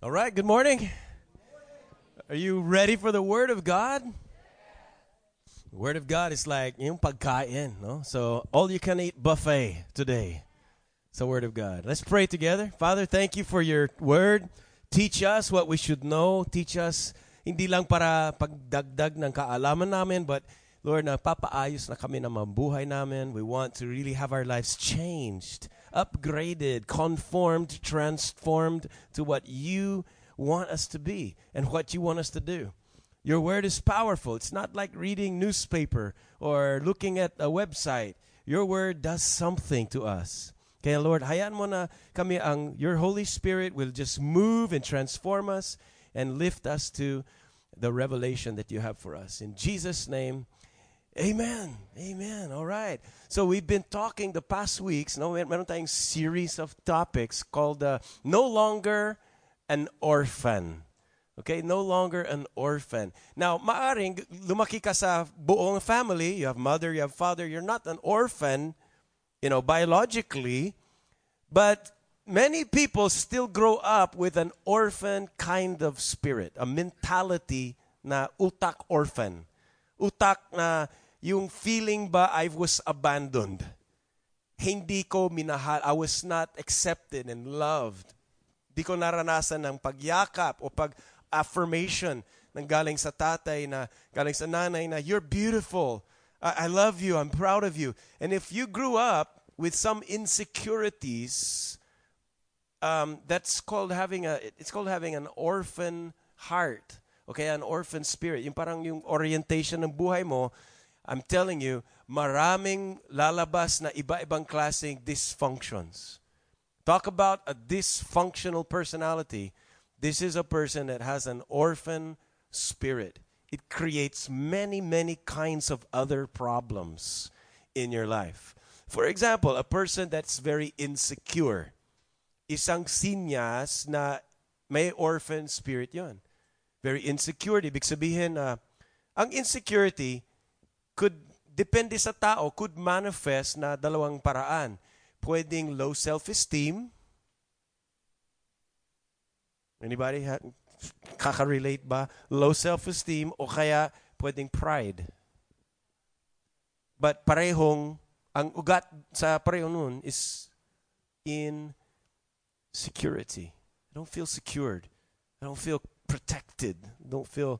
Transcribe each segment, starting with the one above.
All right, good morning. Are you ready for the Word of God? The Word of God is like pagkain, no? So, all you can eat buffet today. It's the Word of God. Let's pray together. Father, thank you for your Word. Teach us what we should know. Teach us hindi lang para pagdagdag ng kaalaman namin, but Lord, na papaayos na kami ng mabuhay namin. We want to really have our lives changed upgraded, conformed, transformed to what you want us to be and what you want us to do. Your word is powerful. It's not like reading newspaper or looking at a website. Your word does something to us. Kaya Lord, hayaan mo na kami ang your Holy Spirit will just move and transform us and lift us to the revelation that you have for us. In Jesus name, Amen. Amen. All right. So we've been talking the past weeks, no, meron tayong series of topics called uh, No Longer an Orphan. Okay, no longer an orphan. Now, maaring lumaki ka sa buong family, you have mother, you have father, you're not an orphan, you know, biologically, but many people still grow up with an orphan kind of spirit, a mentality na utak orphan. Utak na yung feeling ba I was abandoned. Hindi ko minahal. I was not accepted and loved. Di ko naranasan ng pagyakap o pag-affirmation ng galing sa tatay na, galing sa nanay na, you're beautiful. I, I love you. I'm proud of you. And if you grew up with some insecurities, um, that's called having a, it's called having an orphan heart. Okay, an orphan spirit. Yung parang yung orientation ng buhay mo, I'm telling you, maraming lalabas na iba-ibang klaseng dysfunctions. Talk about a dysfunctional personality. This is a person that has an orphan spirit. It creates many, many kinds of other problems in your life. For example, a person that's very insecure. Isang sinyas na may orphan spirit yon. Very insecurity. Ibig sabihin na uh, ang insecurity, could, depende sa tao, could manifest na dalawang paraan. Pwedeng low self-esteem. Anybody ha- kaka-relate ba? Low self-esteem o kaya pwedeng pride. But parehong, ang ugat sa pareho nun is in security. I don't feel secured. I don't feel protected. I don't feel,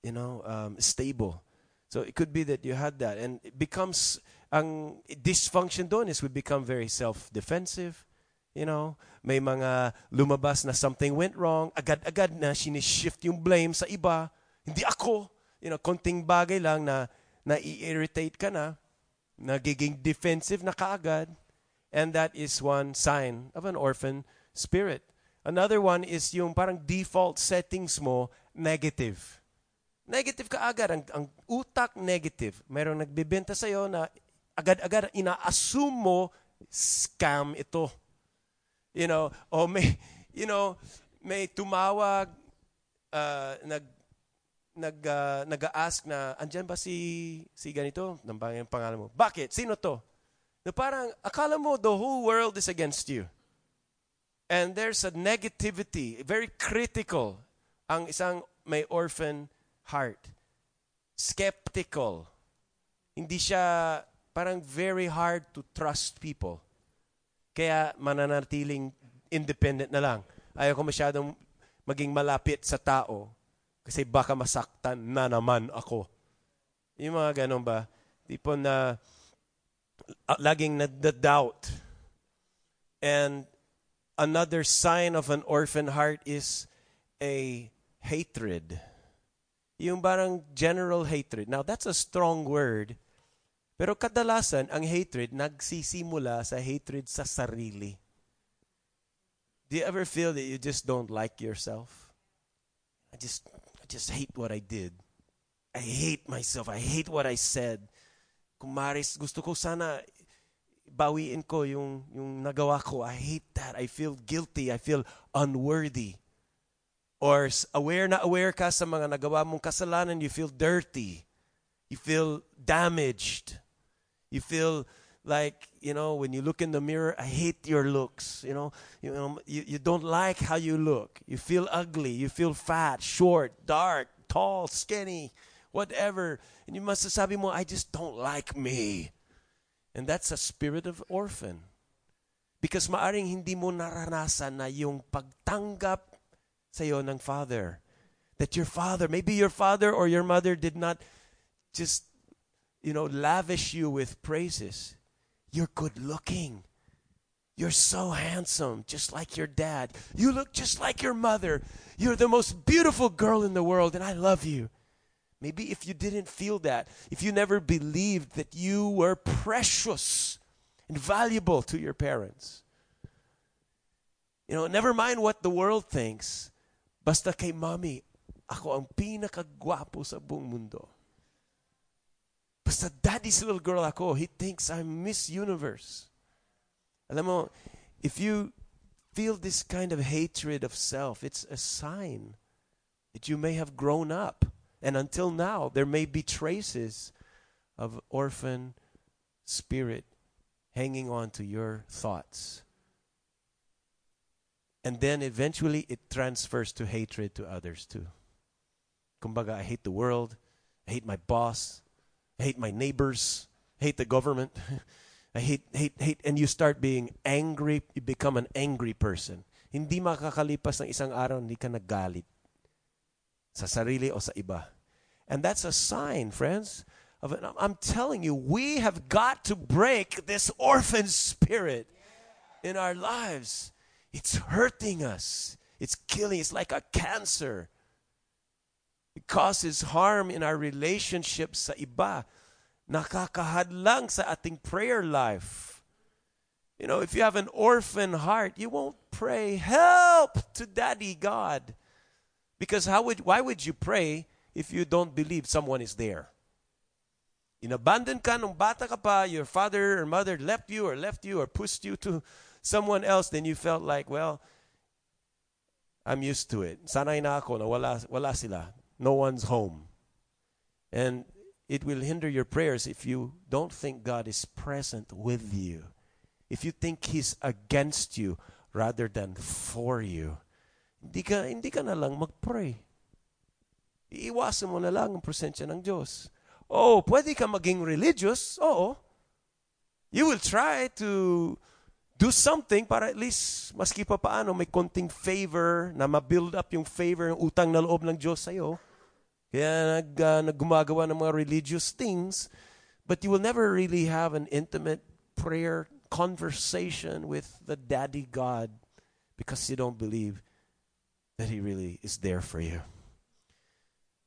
you know, um, stable. So it could be that you had that. And it becomes, ang dysfunction doon is we become very self-defensive. You know, may mga lumabas na something went wrong, agad-agad na sinishift yung blame sa iba. Hindi ako. You know, konting bagay lang na na-irritate ka na, nagiging defensive na kaagad. And that is one sign of an orphan spirit. Another one is yung parang default settings mo negative. Negative ka agad. Ang, ang utak negative. Mayroong nagbibenta sa'yo na agad-agad ina-assume mo scam ito. You know, o may, you know, may tumawag, uh, nag, nag, uh, nag-ask na, andyan ba si, si ganito? Nambang yung pangalan mo. Bakit? Sino to? Na parang, akala mo the whole world is against you. And there's a negativity, very critical, ang isang may orphan heart. Skeptical. Hindi siya parang very hard to trust people. Kaya mananatiling independent na lang. Ayaw ko masyadong maging malapit sa tao kasi baka masaktan na naman ako. Yung mga ganun ba? Tipo na uh, laging na-doubt. And another sign of an orphan heart is a hatred. Yung parang general hatred. Now, that's a strong word. Pero kadalasan, ang hatred nagsisimula sa hatred sa sarili. Do you ever feel that you just don't like yourself? I just, I just hate what I did. I hate myself. I hate what I said. Kung maris, gusto ko sana bawiin ko yung, yung nagawa ko. I hate that. I feel guilty. I feel unworthy or aware na aware ka sa mga nagawa mong kasalanan, you feel dirty. You feel damaged. You feel like you know when you look in the mirror i hate your looks you know. You know you, you don't like how you look. You feel ugly. You feel fat short dark tall skinny whatever. And you must sabi mo i just don't like me. And that's a spirit of orphan. Because maaring hindi mo naranasan na yung pagtanggap sa iyo ng father that your father maybe your father or your mother did not just you know lavish you with praises you're good looking. You're so handsome, just like your dad. You look just like your mother. You're the most beautiful girl in the world, and I love you. Maybe if you didn't feel that, if you never believed that you were precious and valuable to your parents, you know, never mind what the world thinks. Basta kay mommy, ako ang pinakagwapo sa buong mundo. Basta daddy's little girl ako, he thinks I'm Miss Universe. Alam mo, if you feel this kind of hatred of self, it's a sign that you may have grown up. And until now, there may be traces of orphan spirit hanging on to your thoughts. And then eventually it transfers to hatred to others too. Kumbaga, I hate the world. I hate my boss. I hate my neighbors, I hate the government. I hate, hate, hate. And you start being angry, you become an angry person. Hindi makakalipas ng isang araw, hindi ka nagalit sa sarili o sa iba. And that's a sign, friends. Of. I'm telling you, we have got to break this orphan spirit in our lives. It's hurting us. It's killing. It's like a cancer. It causes harm in our relationships sa iba. Nakakahadlang sa ating prayer life. You know, if you have an orphan heart, you won't pray, help to Daddy God. Because how would, why would you pray if you don't believe someone is there? Inabandon ka nung bata ka pa, your father or mother left you or left you or pushed you to someone else, then you felt like, well, I'm used to it. Sanay na ako na wala, sila no one's home. And it will hinder your prayers if you don't think God is present with you. If you think He's against you rather than for you. Hindi ka, hindi ka na lang mag-pray. Iiwasan mo na lang ang presensya ng Diyos. Oh, pwede ka maging religious. Oo. You will try to do something para at least maski pa paano may konting favor na ma-build up yung favor, yung utang na loob ng Diyos sa'yo. Kaya nag, uh, naggumagawa ng mga religious things, but you will never really have an intimate prayer conversation with the daddy God because you don't believe that he really is there for you.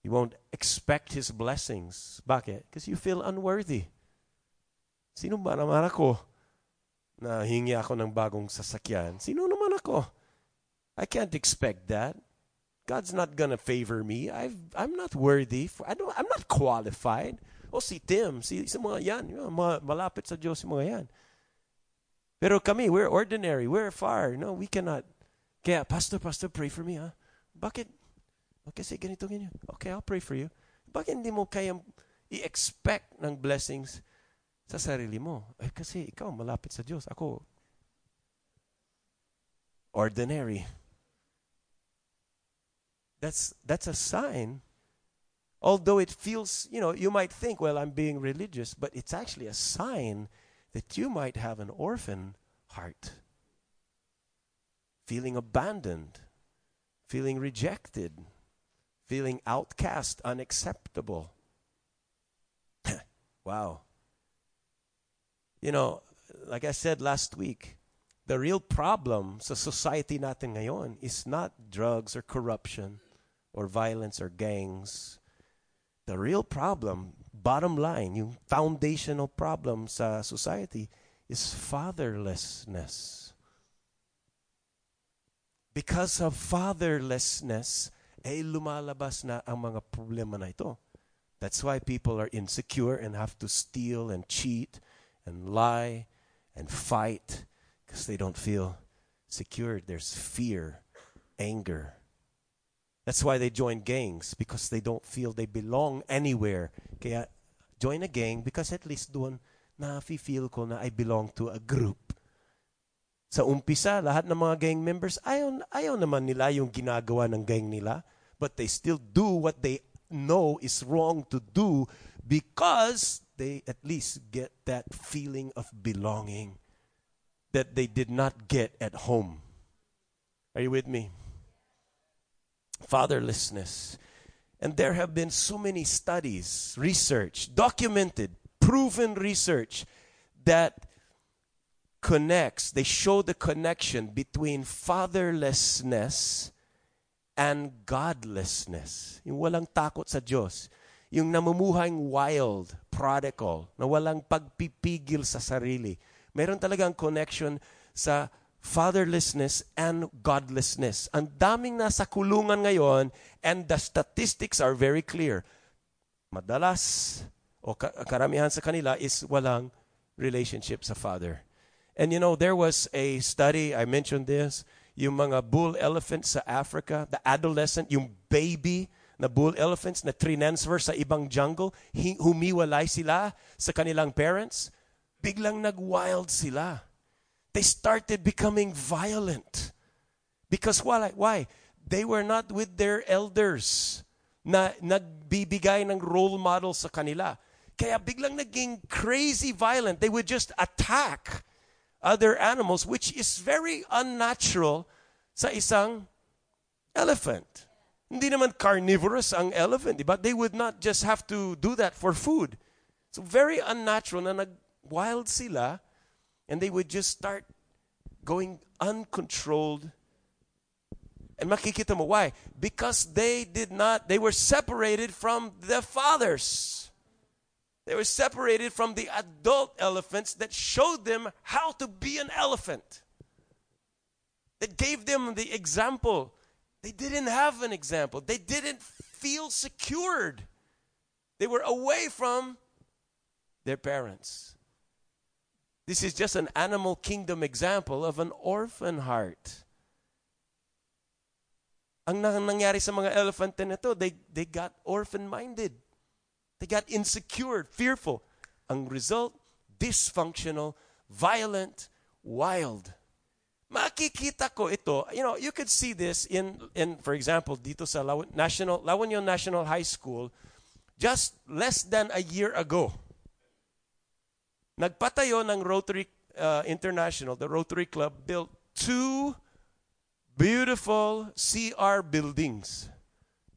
You won't expect his blessings. Bakit? Because you feel unworthy. Sino ba naman ako na hingi ako ng bagong sasakyan? Sino naman ako? I can't expect that. God's not gonna favor me. I've, I'm not worthy. For, I don't, I'm not qualified. O si Tim, si, si mga yan, yung mga malapit sa Diyos yung mga yan. Pero kami, we're ordinary. We're far. No, we cannot. Kaya, Pastor, Pastor, pray for me, ha? Bakit? Okay, say ganito, ganyan. Okay, I'll pray for you. Bakit hindi mo kayang i-expect ng blessings sa sarili mo? Eh, kasi ikaw malapit sa Diyos. Ako, ordinary. That's that's a sign. Although it feels you know you might think well i'm being religious but it's actually a sign that you might have an orphan heart. Feeling abandoned. Feeling rejected. Feeling outcast unacceptable. Wow you know like i said last week the real problem sa society natin ngayon is not drugs or corruption or violence or gangs. The real problem, bottom line, yung foundational problem sa society is fatherlessness. Because of fatherlessness, eh lumalabas na ang mga problema na ito. That's why people are insecure and have to steal and cheat and lie and fight because they don't feel secure. There's fear, anger, that's why they join gangs because they don't feel they belong anywhere. Kaya join a gang because at least doon na-feel ko na I belong to a group. Sa umpisa, lahat ng mga gang members, ayaw, ayaw naman nila yung ginagawa ng gang nila. But they still do what they know is wrong to do because they at least get that feeling of belonging that they did not get at home. Are you with me? Fatherlessness. And there have been so many studies, research, documented, proven research that connects, they show the connection between fatherlessness and godlessness. Yung walang takot sa Diyos. Yung namumuhang wild, prodigal, na walang pagpipigil sa sarili. Meron talagang connection sa fatherlessness and godlessness. Ang daming nasa kulungan ngayon and the statistics are very clear. Madalas o karamihan sa kanila is walang relationship sa father. And you know, there was a study, I mentioned this, yung mga bull elephants sa Africa, the adolescent, yung baby na bull elephants na transfer sa ibang jungle, humiwalay sila sa kanilang parents, biglang nag-wild sila. They started becoming violent. Because why? Why? They were not with their elders na nagbibigay ng role model sa kanila. Kaya biglang naging crazy violent. They would just attack other animals, which is very unnatural sa isang elephant. Hindi naman carnivorous ang elephant, but they would not just have to do that for food. So very unnatural na nag-wild sila and they would just start going uncontrolled. And makikita mo, why? Because they did not, they were separated from the fathers. They were separated from the adult elephants that showed them how to be an elephant. That gave them the example. They didn't have an example. They didn't feel secured. They were away from their parents. This is just an animal kingdom example of an orphan heart. Ang nangyari sa mga elephant na they, they got orphan-minded. They got insecure, fearful. Ang result, dysfunctional, violent, wild. Makikita ko ito. You know, you could see this in, in for example, dito sa La, National, La Union National High School just less than a year ago. Nagpatayo ng Rotary uh, International, the Rotary Club, built two beautiful CR buildings.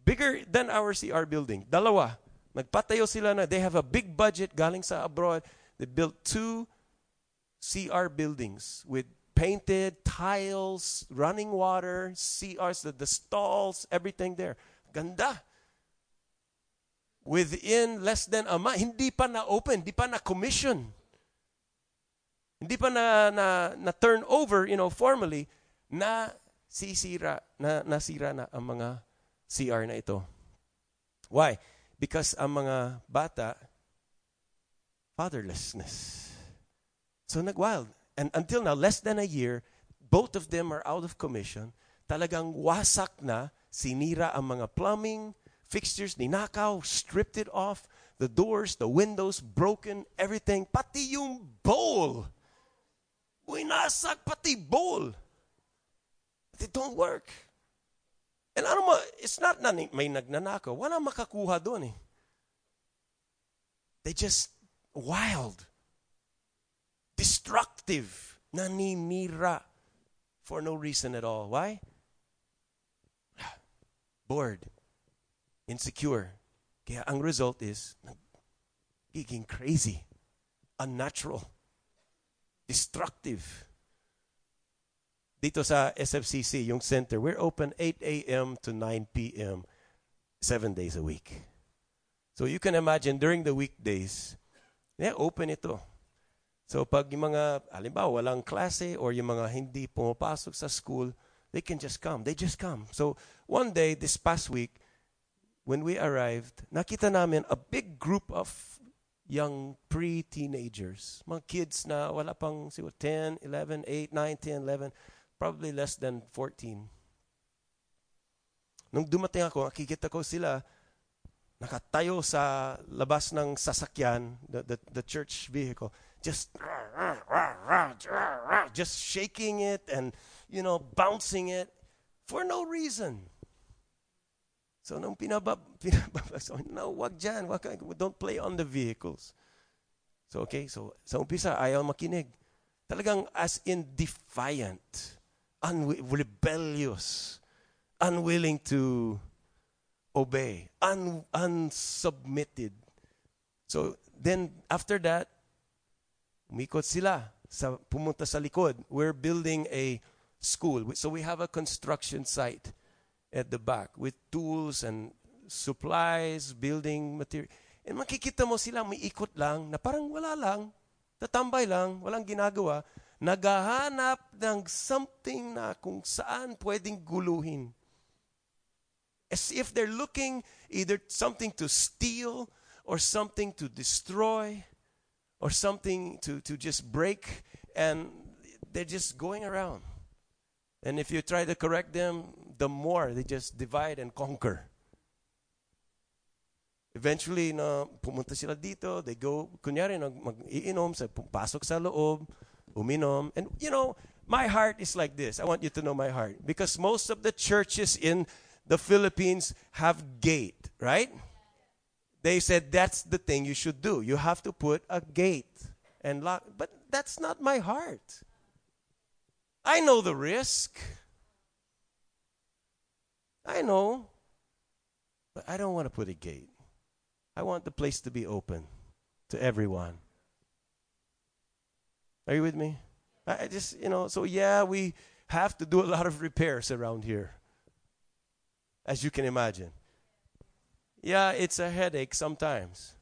Bigger than our CR building. Dalawa. Nagpatayo sila na, they have a big budget galing sa abroad. They built two CR buildings with painted tiles, running water, CRs, the, the stalls, everything there. Ganda. Within less than a month, hindi pa na-open, hindi pa na-commission. Hindi pa na, na, na turn over, you know, formally, na sisira, na nasira na ang mga CR na ito. Why? Because ang mga bata, fatherlessness. So nagwild. And until now, less than a year, both of them are out of commission. Talagang wasak na, sinira ang mga plumbing, fixtures, ninakaw, stripped it off, the doors, the windows, broken, everything. Pati yung bowl. Winasak pati bowl. They don't work. And ano mo, it's not na may nagnanakaw. Wala makakuha doon eh. They just wild, destructive, naninira for no reason at all. Why? Bored, insecure. Kaya ang result is, nagiging crazy, unnatural, destructive dito sa SFCC, yung center, we're open 8 a.m. to 9 p.m. seven days a week. So you can imagine during the weekdays, yeah, open ito. So pag yung mga, halimbawa, walang klase or yung mga hindi pumapasok sa school, they can just come. They just come. So one day, this past week, when we arrived, nakita namin a big group of young pre-teenagers. Mga kids na wala pang siguro 10, 11, 8, 9, 10, 11 probably less than 14. Nung dumating ako, nakikita ko sila nakatayo sa labas ng sasakyan, the, the, the church vehicle, just just shaking it and you know bouncing it for no reason. So nung pinabab, pinabab so, no, wag wag, don't play on the vehicles. So okay, so sa umpisa ayaw makinig. Talagang as in defiant, unwi- rebellious, unwilling to obey, un, unsubmitted. So then after that, umikot sila sa pumunta sa likod. We're building a school. So we have a construction site at the back with tools and supplies, building material. And makikita mo sila may ikot lang na parang wala lang, tatambay lang, walang ginagawa, naghahanap ng something na kung saan pwedeng guluhin. As if they're looking either something to steal or something to destroy or something to, to just break and they're just going around. And if you try to correct them, the more they just divide and conquer. Eventually, na pumunta sila dito, they go, kunyari, nag, mag-iinom, sa, pasok sa loob, uminom. And, you know, my heart is like this. I want you to know my heart. Because most of the churches in the Philippines have gate, right? They said that's the thing you should do. You have to put a gate and lock. But that's not my heart. I know the risk. I know. But I don't want to put a gate. I want the place to be open to everyone. Are you with me? I just, you know, so yeah, we have to do a lot of repairs around here, as you can imagine. Yeah, it's a headache sometimes.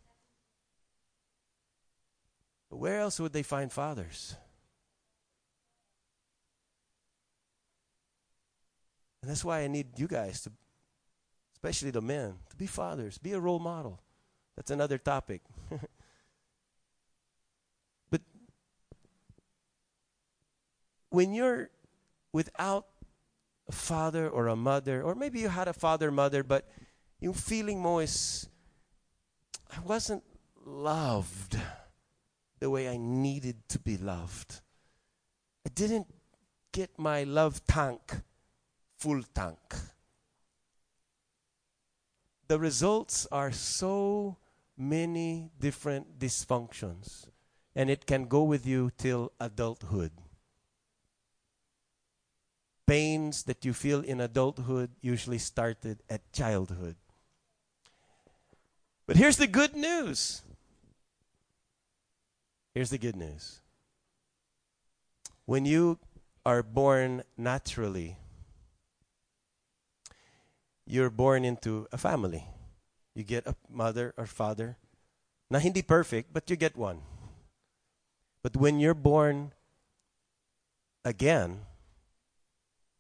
But where else would they find fathers? And that's why I need you guys to, especially the men, to be fathers, be a role model. That's another topic. but when you're without a father or a mother, or maybe you had a father, mother, but your feeling mo I wasn't loved the way I needed to be loved. I didn't get my love tank full tank. The results are so many different dysfunctions, and it can go with you till adulthood. Pains that you feel in adulthood usually started at childhood. But here's the good news. Here's the good news. When you are born naturally, you're born into a family. You get a mother or father. Na hindi perfect, but you get one. But when you're born again,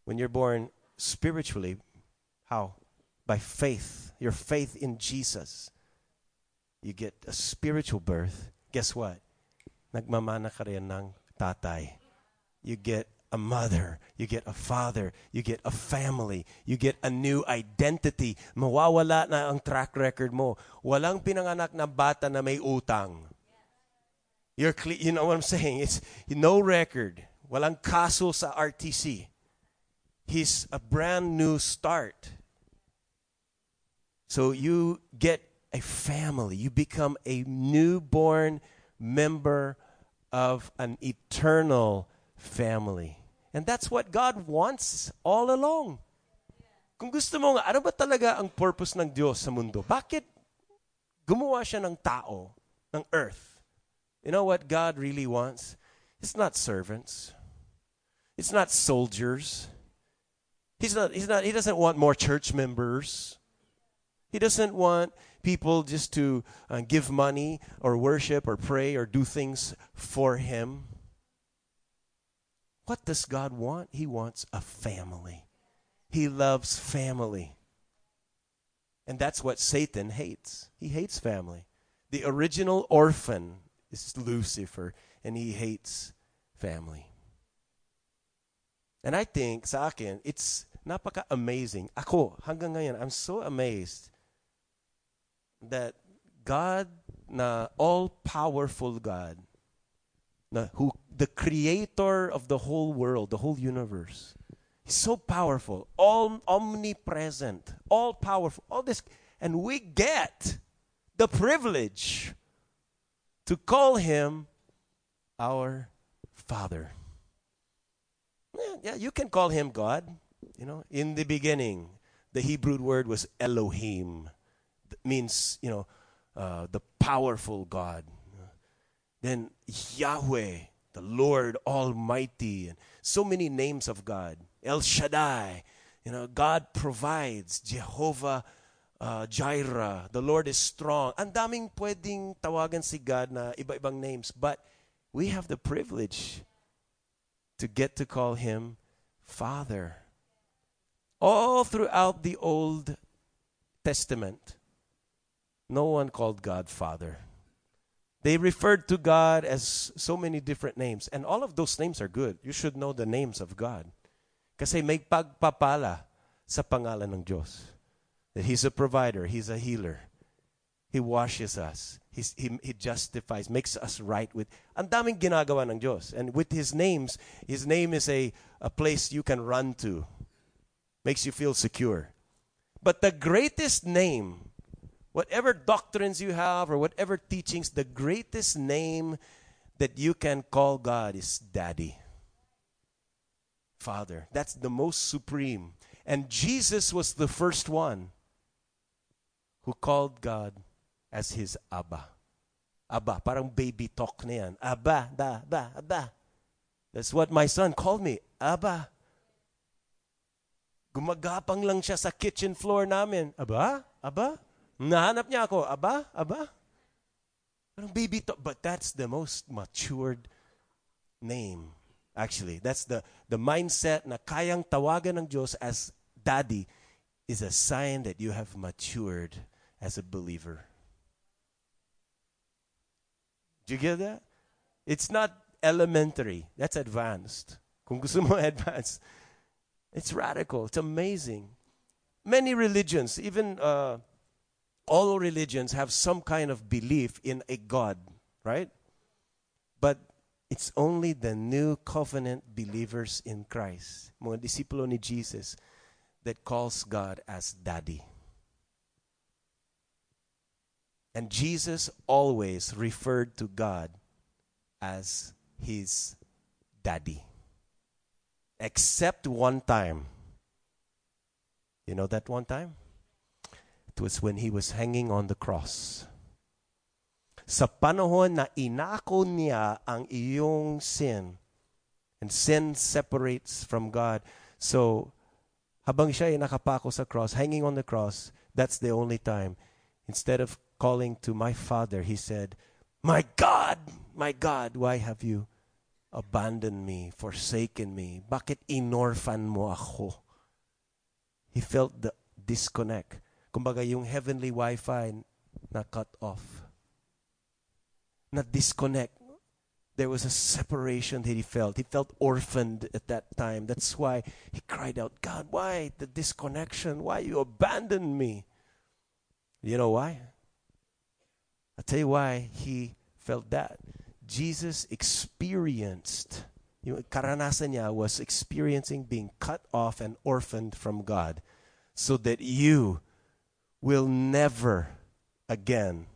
when you're born spiritually, how? By faith. Your faith in Jesus. You get a spiritual birth. Guess what? Nagmamana ka rin ng tatay. You get a mother, you get a father, you get a family, you get a new identity. Mawawala na ang track record mo. Walang pinanganak na bata na may utang. You're cle- you know what I'm saying? It's no record. Walang kaso sa RTC. He's a brand new start. So you get a family. You become a newborn member of an eternal family. And that's what God wants all along. Kung gusto mo nga, ano ba talaga ang purpose ng Diyos sa mundo? Bakit gumawa siya ng tao, ng earth? You know what God really wants? It's not servants. It's not soldiers. He's not, he's not, he doesn't want more church members. He doesn't want people just to uh, give money or worship or pray or do things for him. What does God want? He wants a family. He loves family. And that's what Satan hates. He hates family. The original orphan is Lucifer, and he hates family. And I think, sa akin, it's napaka-amazing. Ako, hanggang ngayon, I'm so amazed that God, na all-powerful God, na who the creator of the whole world, the whole universe. He's so powerful, all omnipresent, all powerful, all this and we get the privilege to call him our father. Yeah, yeah, you can call him God. You know, in the beginning, the Hebrew word was Elohim. Means, you know, uh, the powerful God. Then Yahweh, the Lord Almighty, and so many names of God. El Shaddai, you know, God provides. Jehovah uh, Jireh, the Lord is strong. Ang daming pwedeng tawagan si God na iba-ibang names. But we have the privilege to get to call Him Father. All throughout the Old Testament, no one called God Father. They referred to God as so many different names. And all of those names are good. You should know the names of God. Kasi may pagpapala sa pangalan ng Diyos. That He's a provider, He's a healer. He washes us. He's, he, he justifies, makes us right with. Ang daming ginagawa ng Diyos. And with His names, His name is a, a place you can run to. Makes you feel secure. But the greatest name, whatever doctrines you have or whatever teachings, the greatest name that you can call God is Daddy. Father. That's the most supreme. And Jesus was the first one who called God as his Abba. Abba, parang baby talk na yan. Abba, da, ba, Abba. That's what my son called me. Abba. Gumagapang lang siya sa kitchen floor namin. Aba? Aba? Nahanap niya ako. Aba? Aba? Parang baby talk. But that's the most matured name. Actually, that's the, the mindset na kayang tawagan ng Diyos as daddy is a sign that you have matured as a believer. Do you get that? It's not elementary. That's advanced. Kung gusto mo advanced, it's radical. It's amazing. Many religions, even uh, all religions, have some kind of belief in a God, right? But it's only the new covenant believers in Christ, mga disipulo ni Jesus, that calls God as Daddy. And Jesus always referred to God as his daddy. Except one time. You know that one time? It was when he was hanging on the cross. Sa panahon na inako niya ang iyong sin, and sin separates from God. So, habang siya ay nakapako sa cross, hanging on the cross, that's the only time. Instead of calling to my father, he said, My God, my God, why have you abandoned me, forsaken me? Bakit inorphan mo ako? He felt the disconnect. Kumbaga, yung heavenly Wi-Fi na cut off. Na disconnect. There was a separation that he felt. He felt orphaned at that time. That's why he cried out, God, why the disconnection? Why you abandoned me? You know why? I'll tell you why he felt that. Jesus experienced, you know, karanasan niya was experiencing being cut off and orphaned from God so that you will never again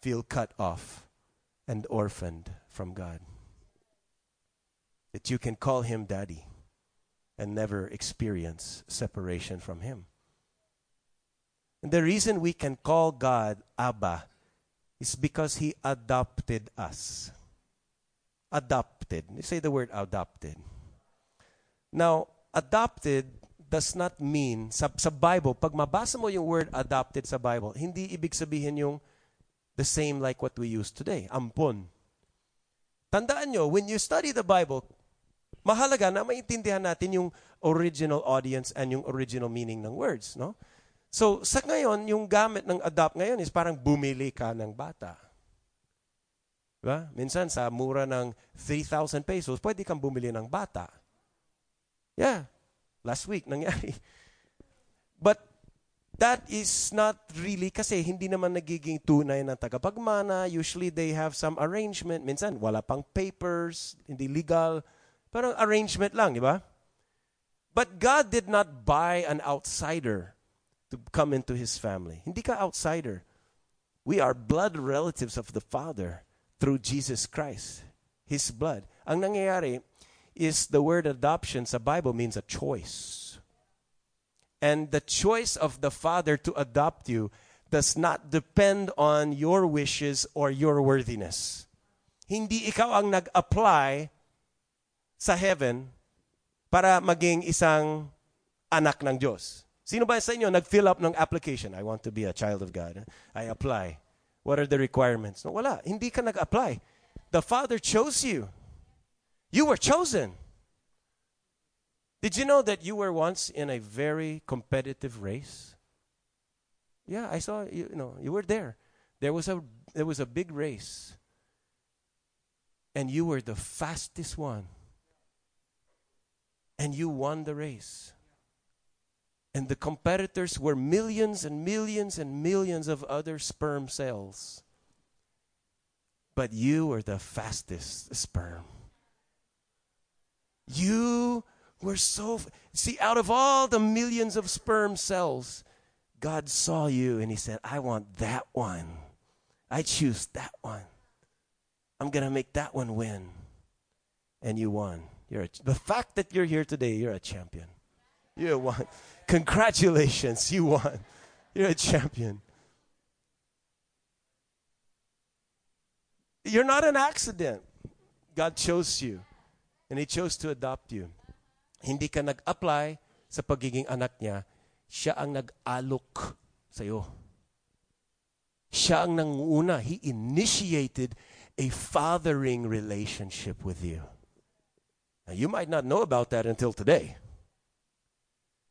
feel cut off and orphaned from God. That you can call him daddy and never experience separation from him. And the reason we can call God Abba is because He adopted us. Adopted. You say the word adopted. Now, adopted does not mean, sa, sa Bible, pag mabasa mo yung word adopted sa Bible, hindi ibig sabihin yung the same like what we use today, ampon. Tandaan nyo, when you study the Bible, mahalaga na maintindihan natin yung original audience and yung original meaning ng words, no? So, sa ngayon, yung gamit ng adopt ngayon is parang bumili ka ng bata. Diba? Minsan, sa mura ng 3,000 pesos, pwede kang bumili ng bata. Yeah. Last week, nangyari. But, that is not really kasi hindi naman nagiging tunay ng tagapagmana. Usually they have some arrangement. Minsan wala pang papers, hindi legal. Parang arrangement lang, di ba? But God did not buy an outsider to come into his family. Hindi ka outsider. We are blood relatives of the Father through Jesus Christ. His blood. Ang nangyayari is the word adoption sa Bible means a choice. And the choice of the Father to adopt you does not depend on your wishes or your worthiness. Hindi ikaw ang nag-apply sa heaven para maging isang anak ng Diyos. Sino ba sa inyo nag-fill up ng application? I want to be a child of God. I apply. What are the requirements? No, wala. Hindi ka nag-apply. The Father chose you. You were chosen. Did you know that you were once in a very competitive race? Yeah, I saw you, you know, you were there. There was a there was a big race. And you were the fastest one. And you won the race. And the competitors were millions and millions and millions of other sperm cells. But you were the fastest sperm. You were so. See, out of all the millions of sperm cells, God saw you and He said, I want that one. I choose that one. I'm going to make that one win. And you won. You're a, the fact that you're here today, you're a champion. You're one. Congratulations, you won. You're a champion. You're not an accident. God chose you. And He chose to adopt you. Hindi ka nag-apply sa pagiging anak niya. Siya ang nag-alok sa iyo. Siya ang nanguna. He initiated a fathering relationship with you. Now, you might not know about that until today,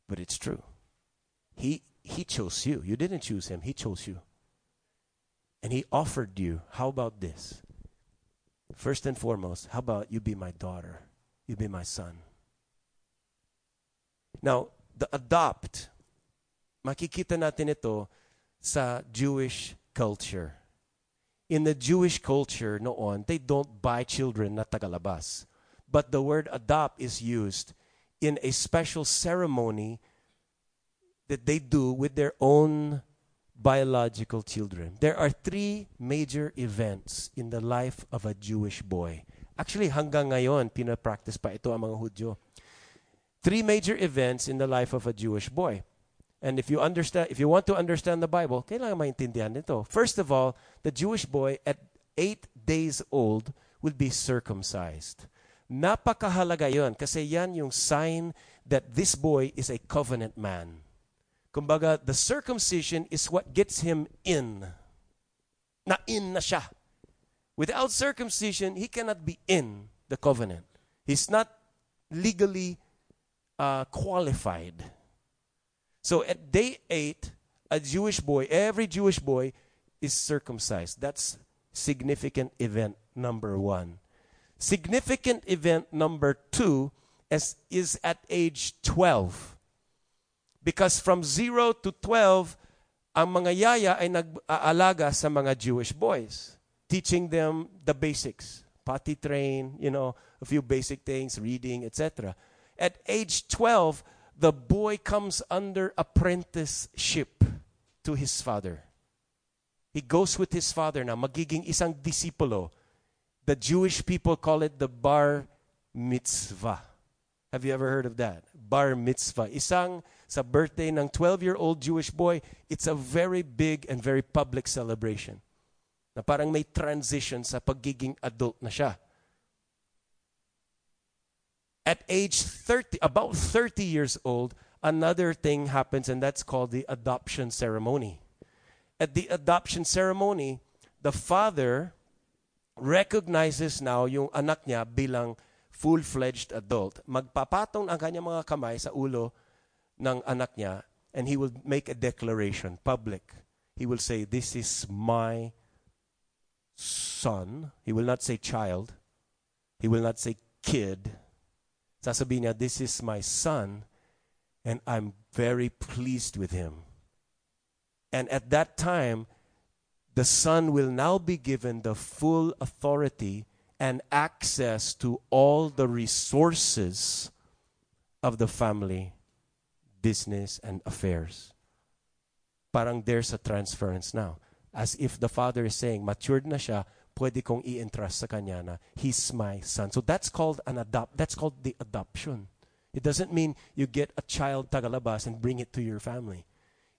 but it's true. He, he chose you. You didn't choose him, He chose you. And He offered you, how about this? First and foremost, how about you be my daughter? You be my son. Now, the adopt, makikita natin ito sa Jewish culture. In the Jewish culture noon, they don't buy children na tagalabas. But the word adopt is used in a special ceremony that they do with their own biological children. There are three major events in the life of a Jewish boy. Actually, hanggang ngayon, pinapractice pa ito ang mga Hudyo. Three major events in the life of a Jewish boy. And if you understand, if you want to understand the Bible, kailangan maintindihan nito. First of all, the Jewish boy at eight days old will be circumcised. Napakahalaga yon kasi yan yung sign that this boy is a covenant man. Kumbaga, the circumcision is what gets him in. Na in na siya. Without circumcision, he cannot be in the covenant. He's not legally uh, qualified. So at day eight, a Jewish boy, every Jewish boy is circumcised. That's significant event number one. Significant event number two is, is at age 12. Because from 0 to 12, ang mga yaya ay nag-aalaga sa mga Jewish boys, teaching them the basics, potty train, you know, a few basic things, reading, etc. At age 12, the boy comes under apprenticeship to his father. He goes with his father na magiging isang disipulo the Jewish people call it the bar mitzvah. Have you ever heard of that? Bar mitzvah. Isang sa birthday ng 12-year-old Jewish boy, it's a very big and very public celebration. Na parang may transition sa pagiging adult na siya. At age 30, about 30 years old, another thing happens and that's called the adoption ceremony. At the adoption ceremony, the father recognizes now yung anak niya bilang full-fledged adult. Magpapatong ang kanyang mga kamay sa ulo ng anak niya and he will make a declaration, public. He will say, this is my son. He will not say child. He will not say kid. Sasabihin niya, this is my son and I'm very pleased with him. And at that time, the son will now be given the full authority and access to all the resources of the family, business, and affairs. Parang there's a transference now. As if the father is saying, matured na siya, pwede kong i-entrust sa kanya na he's my son. So that's called an adopt. That's called the adoption. It doesn't mean you get a child tagalabas and bring it to your family.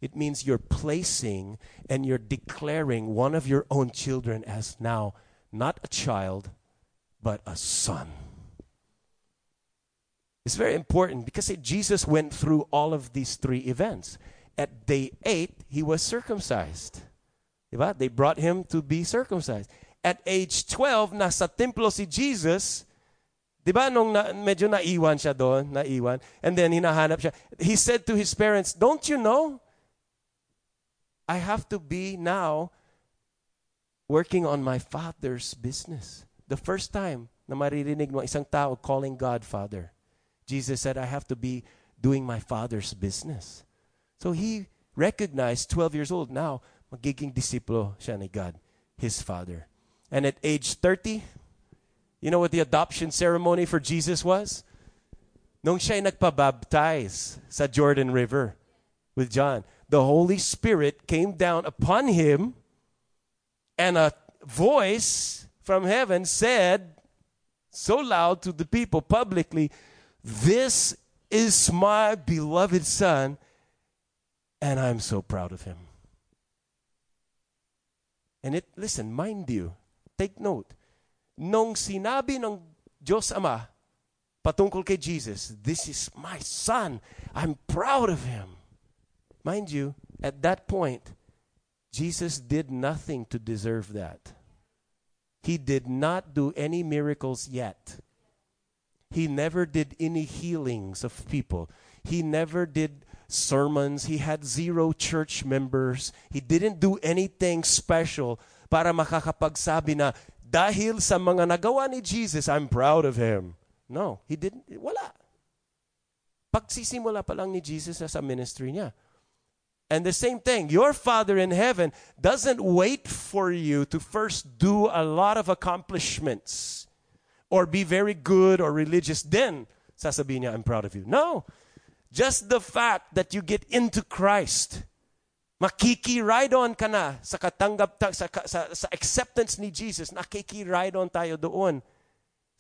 It means you're placing and you're declaring one of your own children as now not a child, but a son. It's very important because Jesus went through all of these three events. At day eight, he was circumcised. They brought him to be circumcised. At age 12, nasa templo si Jesus. Di ba nung na, medyo naiwan siya doon, naiwan, and then hinahanap siya. He said to his parents, Don't you know? I have to be now working on my father's business. The first time na maririnig mo isang tao calling God Father, Jesus said, I have to be doing my father's business. So he recognized 12 years old now, magiging disciple siya ni God, his father. And at age 30, you know what the adoption ceremony for Jesus was? Nung siya'y nagpabaptize sa Jordan River with John, the Holy Spirit came down upon him, and a voice from heaven said so loud to the people publicly, This is my beloved Son, and I'm so proud of him. And it, listen, mind you, take note. Nung sinabi ng Diyos Ama patungkol kay Jesus, this is my son. I'm proud of him. Mind you, at that point, Jesus did nothing to deserve that. He did not do any miracles yet. He never did any healings of people. He never did sermons. He had zero church members. He didn't do anything special para makakapagsabi na dahil sa mga nagawa ni Jesus, I'm proud of him. No, he didn't. Wala. Pagsisimula pa lang ni Jesus sa ministry niya. And the same thing, your Father in heaven doesn't wait for you to first do a lot of accomplishments or be very good or religious. Then, sasabihin niya, I'm proud of you. No. Just the fact that you get into Christ, makiki-ride on ka na sa katanggap, sa, sa, sa acceptance ni Jesus, nakiki-ride on tayo doon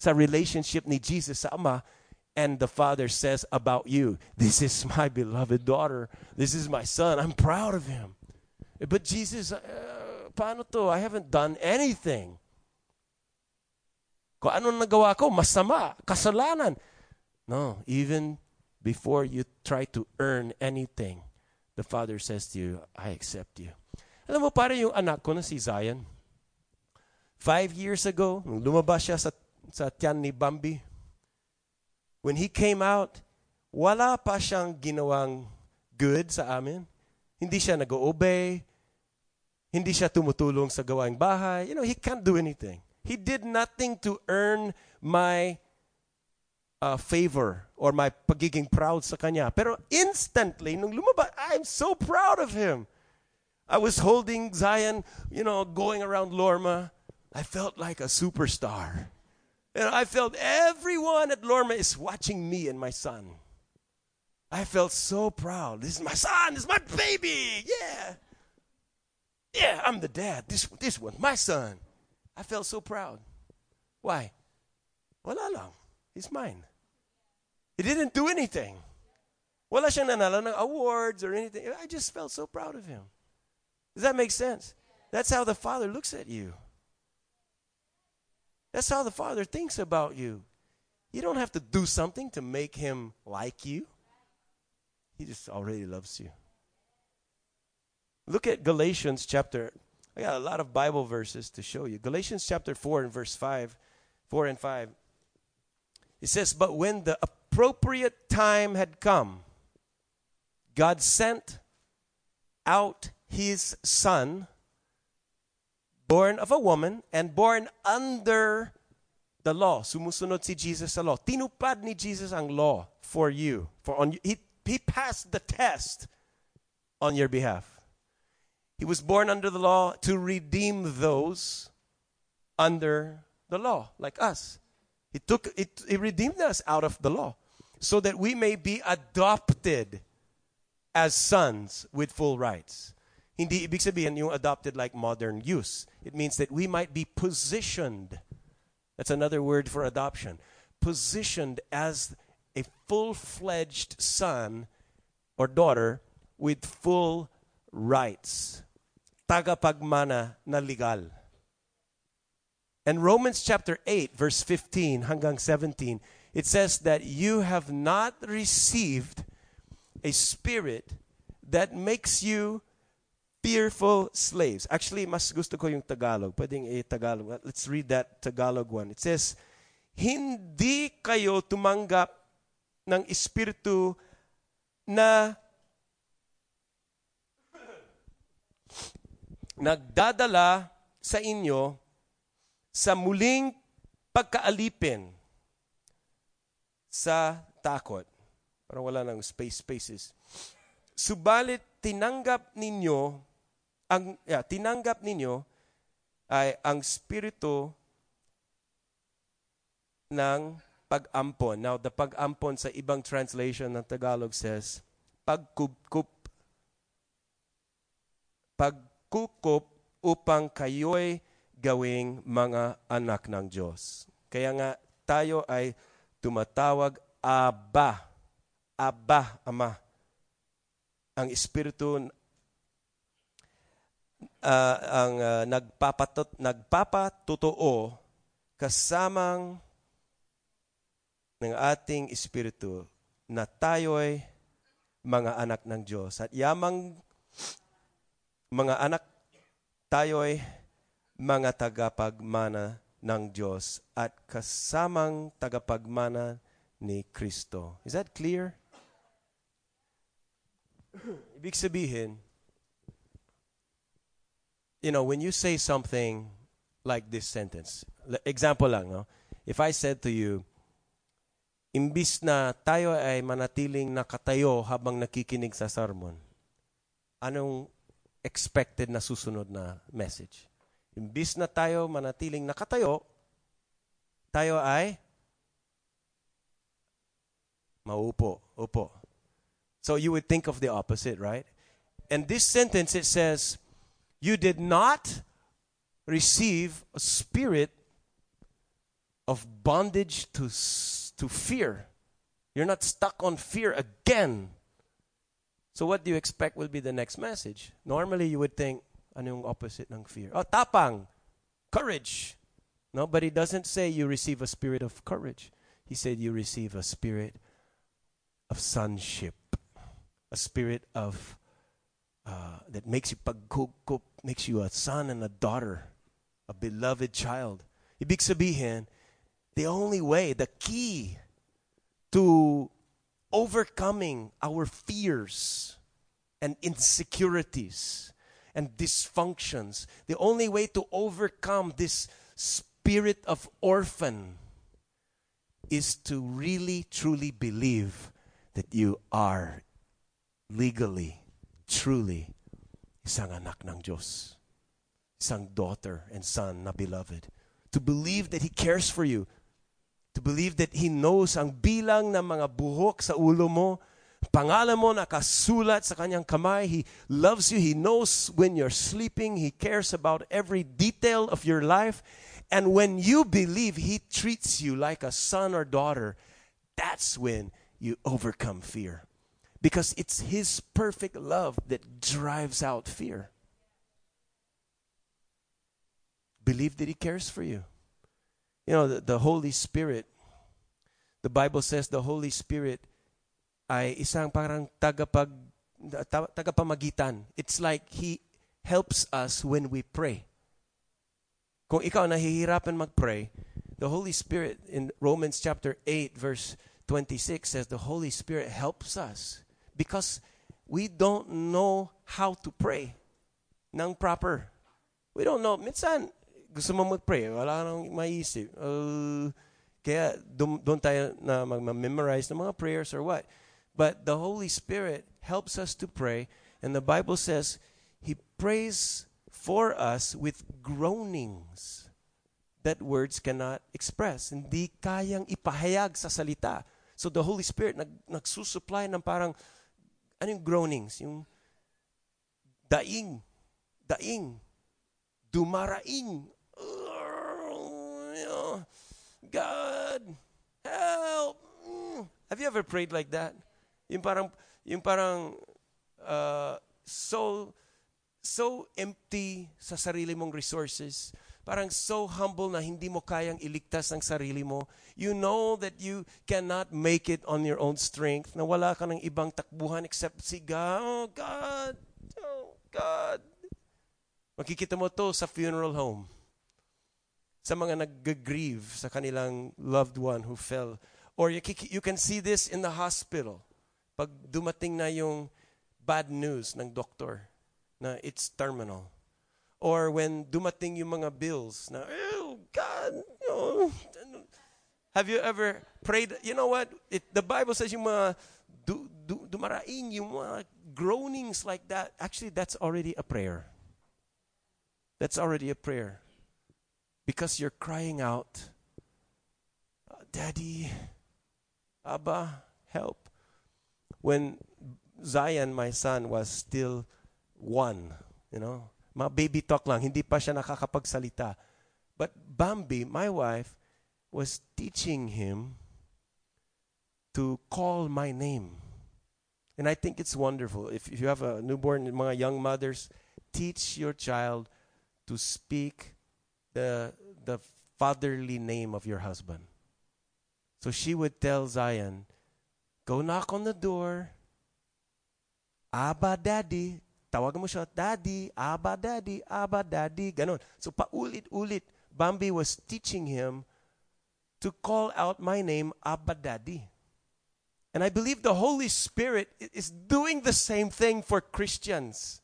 sa relationship ni Jesus sa Ama, and the Father says about you, This is my beloved daughter. This is my son. I'm proud of him. But Jesus, uh, paano to? I haven't done anything. Kung anong nagawa ko, masama, kasalanan. No, even before you try to earn anything, the Father says to you, I accept you. Alam mo, para yung anak ko na si Zion, five years ago, nung lumabas siya sa, sa tiyan ni Bambi, when he came out, wala pa siyang ginawang good sa amin. Hindi siya nag-obey. Hindi siya tumutulong sa gawaing bahay. You know, he can't do anything. He did nothing to earn my uh, favor or my pagiging proud sa kanya. Pero instantly, nung lumabas, I'm so proud of him. I was holding Zion, you know, going around Lorma. I felt like a superstar. And I felt everyone at Lorma is watching me and my son. I felt so proud. This is my son. This is my baby. Yeah. Yeah, I'm the dad. This, this one's my son. I felt so proud. Why? Wala lang. He's mine. He didn't do anything. Wala siyang nanalo ng awards or anything. I just felt so proud of him. Does that make sense? That's how the Father looks at you. That's how the Father thinks about you. You don't have to do something to make him like you. He just already loves you. Look at Galatians chapter. I got a lot of Bible verses to show you. Galatians chapter 4 and verse 5, 4 and 5. It says, But when the appropriate time had come, God sent out his son born of a woman and born under the law. Sumusunod si Jesus sa law. Tinupad ni Jesus ang law for you. For on he, he passed the test on your behalf. He was born under the law to redeem those under the law, like us. He took it, he redeemed us out of the law so that we may be adopted as sons with full rights. Hindi ibig sabihin yung adopted like modern use. It means that we might be positioned. That's another word for adoption. Positioned as a full-fledged son or daughter with full rights. Tagapagmana na legal. And Romans chapter 8 verse 15 hanggang 17 it says that you have not received a spirit that makes you fearful slaves. Actually, mas gusto ko yung Tagalog. Pwedeng i-Tagalog. Let's read that Tagalog one. It says, Hindi kayo tumanggap ng espiritu na nagdadala sa inyo sa muling pagkaalipin sa takot. Parang wala nang space spaces. Subalit tinanggap ninyo ang yeah, tinanggap ninyo ay ang spirito ng pag-ampon. Now, the pag-ampon sa ibang translation ng Tagalog says, pagkukup. Pagkukup upang kayo'y gawing mga anak ng Diyos. Kaya nga, tayo ay tumatawag Aba. Aba, Ama. Ang Espiritu uh, ang uh, nagpapatot, nagpapatotoo kasamang ng ating Espiritu na tayo'y mga anak ng Diyos. At yamang mga anak tayo'y mga tagapagmana ng Diyos at kasamang tagapagmana ni Kristo. Is that clear? Ibig sabihin, you know, when you say something like this sentence, example lang, no? If I said to you, imbis na tayo ay manatiling nakatayo habang nakikinig sa sermon, anong expected na susunod na message? Imbis na tayo manatiling nakatayo, tayo ay maupo, upo. So you would think of the opposite, right? And this sentence it says, you did not receive a spirit of bondage to to fear. You're not stuck on fear again. So what do you expect will be the next message? Normally you would think ano yung opposite ng fear? Oh, tapang. Courage. No, but he doesn't say you receive a spirit of courage. He said you receive a spirit of sonship. A spirit of uh, that makes you pagkukup, makes you a son and a daughter, a beloved child. Ibig sabihin, the only way, the key to overcoming our fears and insecurities and dysfunctions. The only way to overcome this spirit of orphan is to really truly believe that you are legally, truly isang anak ng Diyos. Isang daughter and son na beloved. To believe that He cares for you. To believe that He knows ang bilang ng mga buhok sa ulo mo Pangalan mo nakasulat sa kanyang kamay. He loves you. He knows when you're sleeping. He cares about every detail of your life. And when you believe He treats you like a son or daughter, that's when you overcome fear. Because it's His perfect love that drives out fear. Believe that He cares for you. You know, the, the Holy Spirit, the Bible says the Holy Spirit ay isang parang tagapag tagapamagitan. It's like he helps us when we pray. Kung ikaw nahihirapan mag-pray, the Holy Spirit in Romans chapter 8 verse 26 says the Holy Spirit helps us because we don't know how to pray ng proper. We don't know. Minsan, gusto mo mag-pray, wala nang maisip. Uh, kaya doon tayo na mag-memorize ng mga prayers or what. But the Holy Spirit helps us to pray. And the Bible says He prays for us with groanings that words cannot express. Hindi kayang ipahayag sa salita. So the Holy Spirit nag, nagsusupply ng parang, ano yung groanings? Yung daing, daing, dumaraing. God, help. Have you ever prayed like that? Yung parang, yung parang, uh, so, so empty sa sarili mong resources parang so humble na hindi mo kayang iligtas ang sarili mo. You know that you cannot make it on your own strength, na wala ka ng ibang takbuhan except si God. Oh, God. Oh, God. Makikita mo to sa funeral home. Sa mga nag-grieve sa kanilang loved one who fell. Or you can see this in the hospital. Pag dumating na yung bad news ng doctor na it's terminal or when dumating yung mga bills na, oh, God, oh. Have you ever prayed? You know what? It, the Bible says yung mga du, du, dumaraing, yung mga groanings like that. Actually, that's already a prayer. That's already a prayer. Because you're crying out, Daddy, Abba, help. When Zion, my son, was still one, you know, Mga baby talk lang, hindi pa siya nakakapagsalita. But Bambi, my wife, was teaching him to call my name. And I think it's wonderful. If, if you have a newborn, mga young mothers, teach your child to speak the, the fatherly name of your husband. So she would tell Zion, go knock on the door. Abba, daddy, Tawagan mo siya, Daddy, Abba, Daddy, Abba, Daddy, ganon. So paulit-ulit, Bambi was teaching him to call out my name, Abba, Daddy. And I believe the Holy Spirit is doing the same thing for Christians.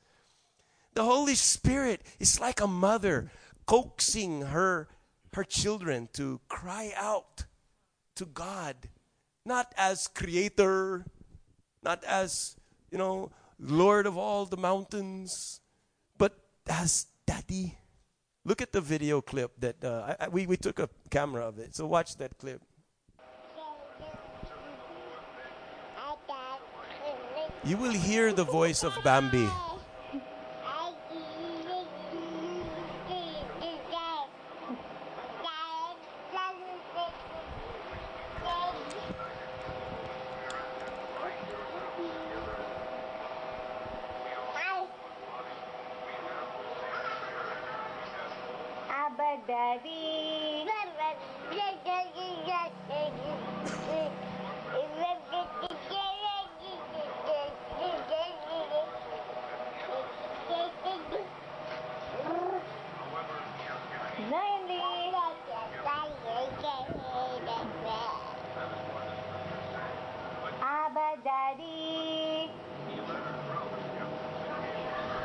The Holy Spirit is like a mother coaxing her her children to cry out to God, not as creator, not as, you know, Lord of all the mountains, but as Daddy. Look at the video clip that uh, I, we, we took a camera of it. So watch that clip. You will hear the voice of Bambi.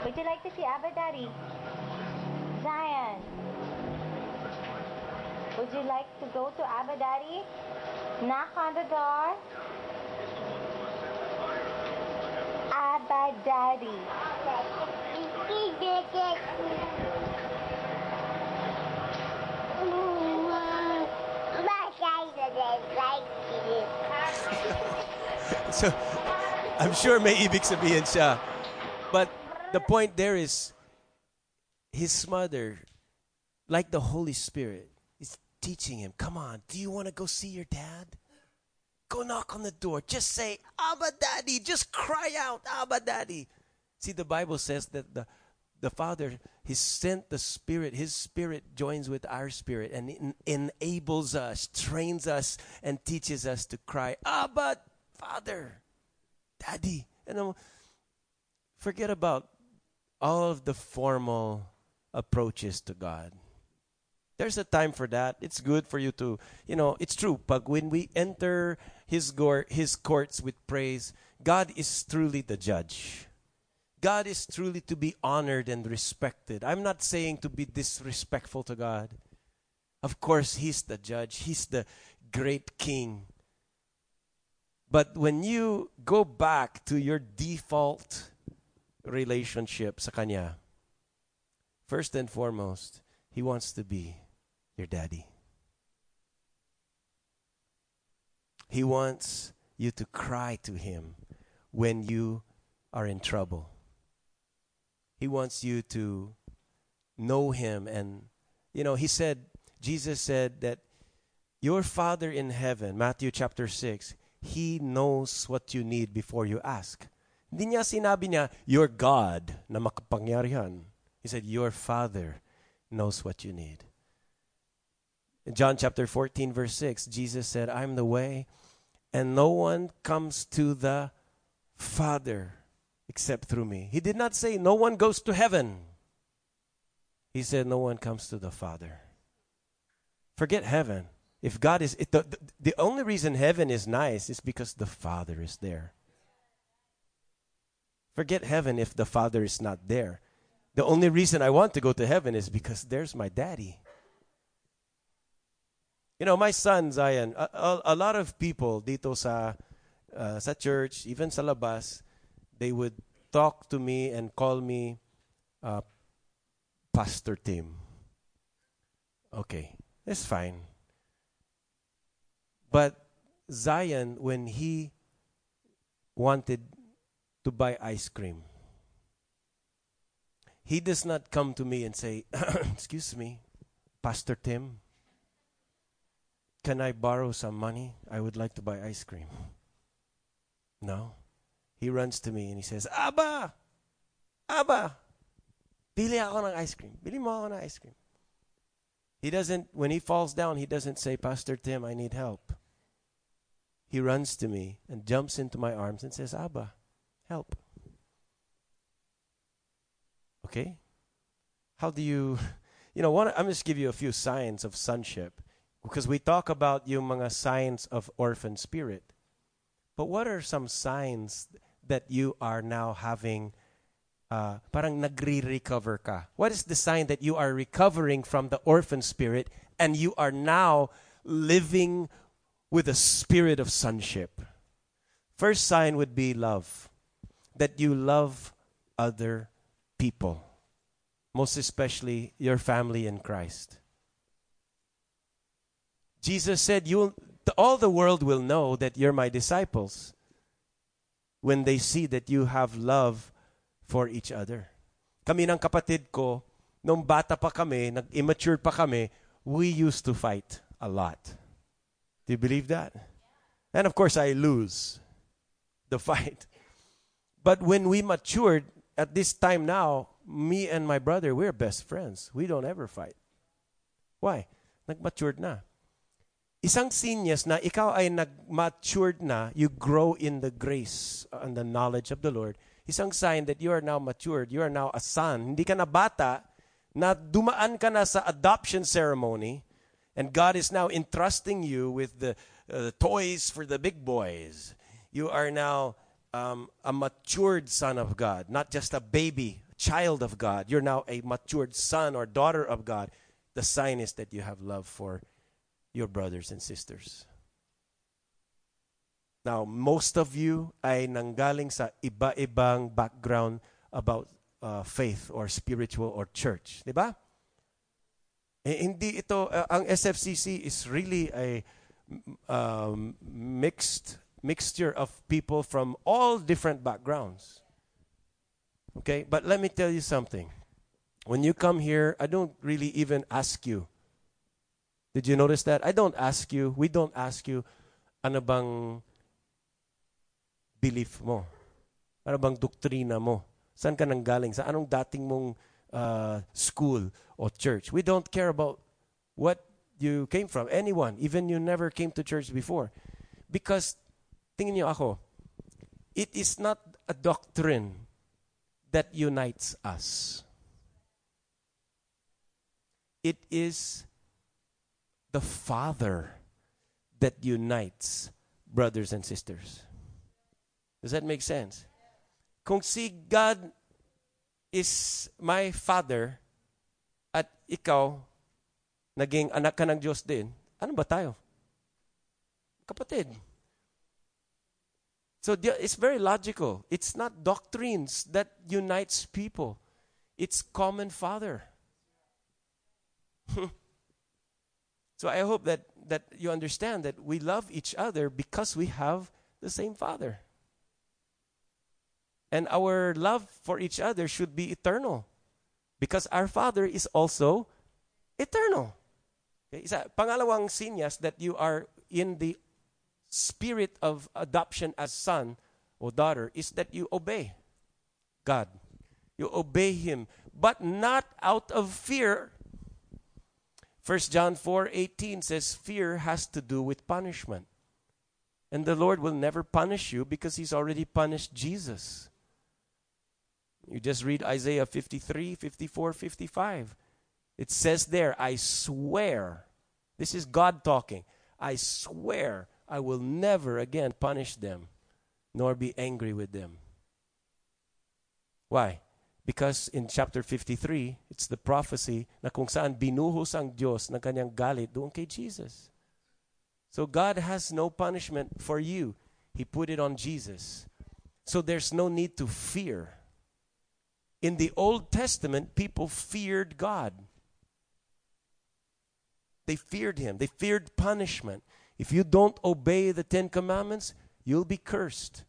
Would you like to see Abba Daddy? Zion. Would you like to go to Abba Daddy? Knock on the door. Abba Daddy. so, I'm sure may ibig sabihin siya. But the point there is his mother, like the Holy Spirit, is teaching him, come on, do you want to go see your dad? Go knock on the door. Just say, Abba Daddy. Just cry out, Abba Daddy. See, the Bible says that the, the Father, He sent the Spirit. His Spirit joins with our Spirit and en- enables us, trains us, and teaches us to cry, Abba, Father, Daddy. And then forget about all of the formal approaches to God. There's a time for that. It's good for you to, you know, it's true. But when we enter his, gore, his courts with praise, God is truly the judge. God is truly to be honored and respected. I'm not saying to be disrespectful to God. Of course, He's the judge, He's the great king. But when you go back to your default relationship sa Kanya, first and foremost, He wants to be your daddy. He wants you to cry to Him when you are in trouble. He wants you to know Him. And, you know, He said, Jesus said that your Father in heaven, Matthew chapter 6, He knows what you need before you ask. Hindi niya sinabi niya, your God na makapangyarihan. He said, your Father knows what you need. In John chapter 14, verse 6, Jesus said, I'm the way, and no one comes to the Father except through me. He did not say, No one goes to heaven. He said, No one comes to the Father. Forget heaven. If God is, the, the only reason heaven is nice is because the Father is there. Forget heaven if the Father is not there. The only reason I want to go to heaven is because there's my daddy. You know, my son Zion, a, a, a lot of people dito sa uh, sa church, even sa labas, they would talk to me and call me uh, Pastor Tim. Okay, that's fine. But Zion, when he wanted to buy ice cream, he does not come to me and say, Excuse me, Pastor Tim, can I borrow some money? I would like to buy ice cream. No. He runs to me and he says, Abba! Abba! Bili ako ng ice cream. Bili mo ako ng ice cream. He doesn't, when he falls down, he doesn't say, Pastor Tim, I need help. He runs to me and jumps into my arms and says, Abba, help. Okay? How do you, you know, one, I'm just give you a few signs of sonship because we talk about yung mga signs of orphan spirit. But what are some signs that you are now having uh, parang nagre-recover ka? What is the sign that you are recovering from the orphan spirit and you are now living with a spirit of sonship? First sign would be love. That you love other people, most especially your family in Christ. Jesus said, "You, all the world will know that you're my disciples when they see that you have love for each other." Kami ng kapatid ko, nung bata pa kami, nag-immature pa kami, we used to fight a lot. Do you believe that? And of course, I lose the fight. But when we matured, at this time now, me and my brother, we're best friends. We don't ever fight. Why? Nag-matured na. Isang sinyas na ikaw ay nag-matured na, you grow in the grace and the knowledge of the Lord. Isang sign that you are now matured, you are now a son. Hindi ka na bata, na dumaan ka na sa adoption ceremony, and God is now entrusting you with the uh, toys for the big boys. You are now um, a matured son of God, not just a baby, child of God. You're now a matured son or daughter of God. The sign is that you have love for your brothers and sisters. Now, most of you ay nanggaling sa iba-ibang background about uh, faith or spiritual or church. Di ba? Eh, hindi ito, uh, ang SFCC is really a um, mixed mixture of people from all different backgrounds. Okay, but let me tell you something. When you come here, I don't really even ask you. Did you notice that? I don't ask you, we don't ask you, ano bang belief mo? Ano bang doktrina mo? Saan ka nanggaling? Sa anong dating mong uh, school or church? We don't care about what you came from. Anyone, even you never came to church before. Because, tingin niyo ako, it is not a doctrine that unites us. It is the Father that unites brothers and sisters. Does that make sense? Kung si God is my Father at ikaw naging anak ka ng Diyos din, ano ba tayo? Kapatid. So it's very logical. It's not doctrines that unites people. It's common father. so I hope that that you understand that we love each other because we have the same father. And our love for each other should be eternal because our father is also eternal. Okay? Isa, pangalawang sinyas that you are in the spirit of adoption as son or daughter is that you obey God. You obey Him, but not out of fear. 1 John 4 18 says, Fear has to do with punishment. And the Lord will never punish you because He's already punished Jesus. You just read Isaiah 53, 54, 55. It says there, I swear, this is God talking, I swear I will never again punish them, nor be angry with them. Why? Because in chapter 53, it's the prophecy na kung saan binuhos ang Diyos ng kanyang galit doon kay Jesus. So God has no punishment for you. He put it on Jesus. So there's no need to fear. In the Old Testament, people feared God. They feared Him, they feared punishment. If you don't obey the Ten Commandments, you'll be cursed.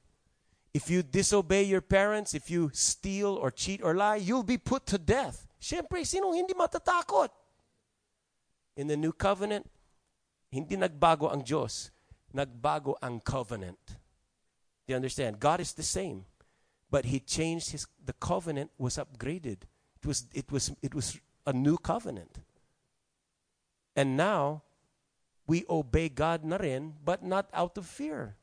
If you disobey your parents, if you steal or cheat or lie, you'll be put to death. Siyempre, sino hindi matatakot? In the new covenant, hindi nagbago ang Diyos, nagbago ang covenant. Do you understand? God is the same, but He changed His. The covenant was upgraded. It was it was it was a new covenant. And now, we obey God na rin, but not out of fear.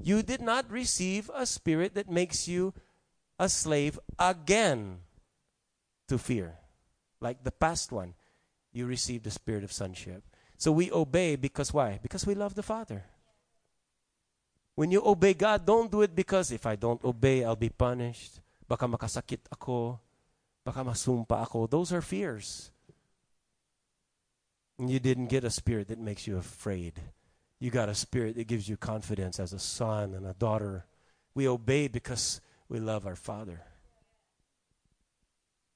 You did not receive a spirit that makes you a slave again to fear. Like the past one, you received the spirit of sonship. So we obey because why? Because we love the Father. When you obey God, don't do it because if I don't obey, I'll be punished. Baka makasakit ako. Baka masumpa ako. Those are fears. You didn't get a spirit that makes you afraid. You got a spirit that gives you confidence as a son and a daughter. We obey because we love our Father.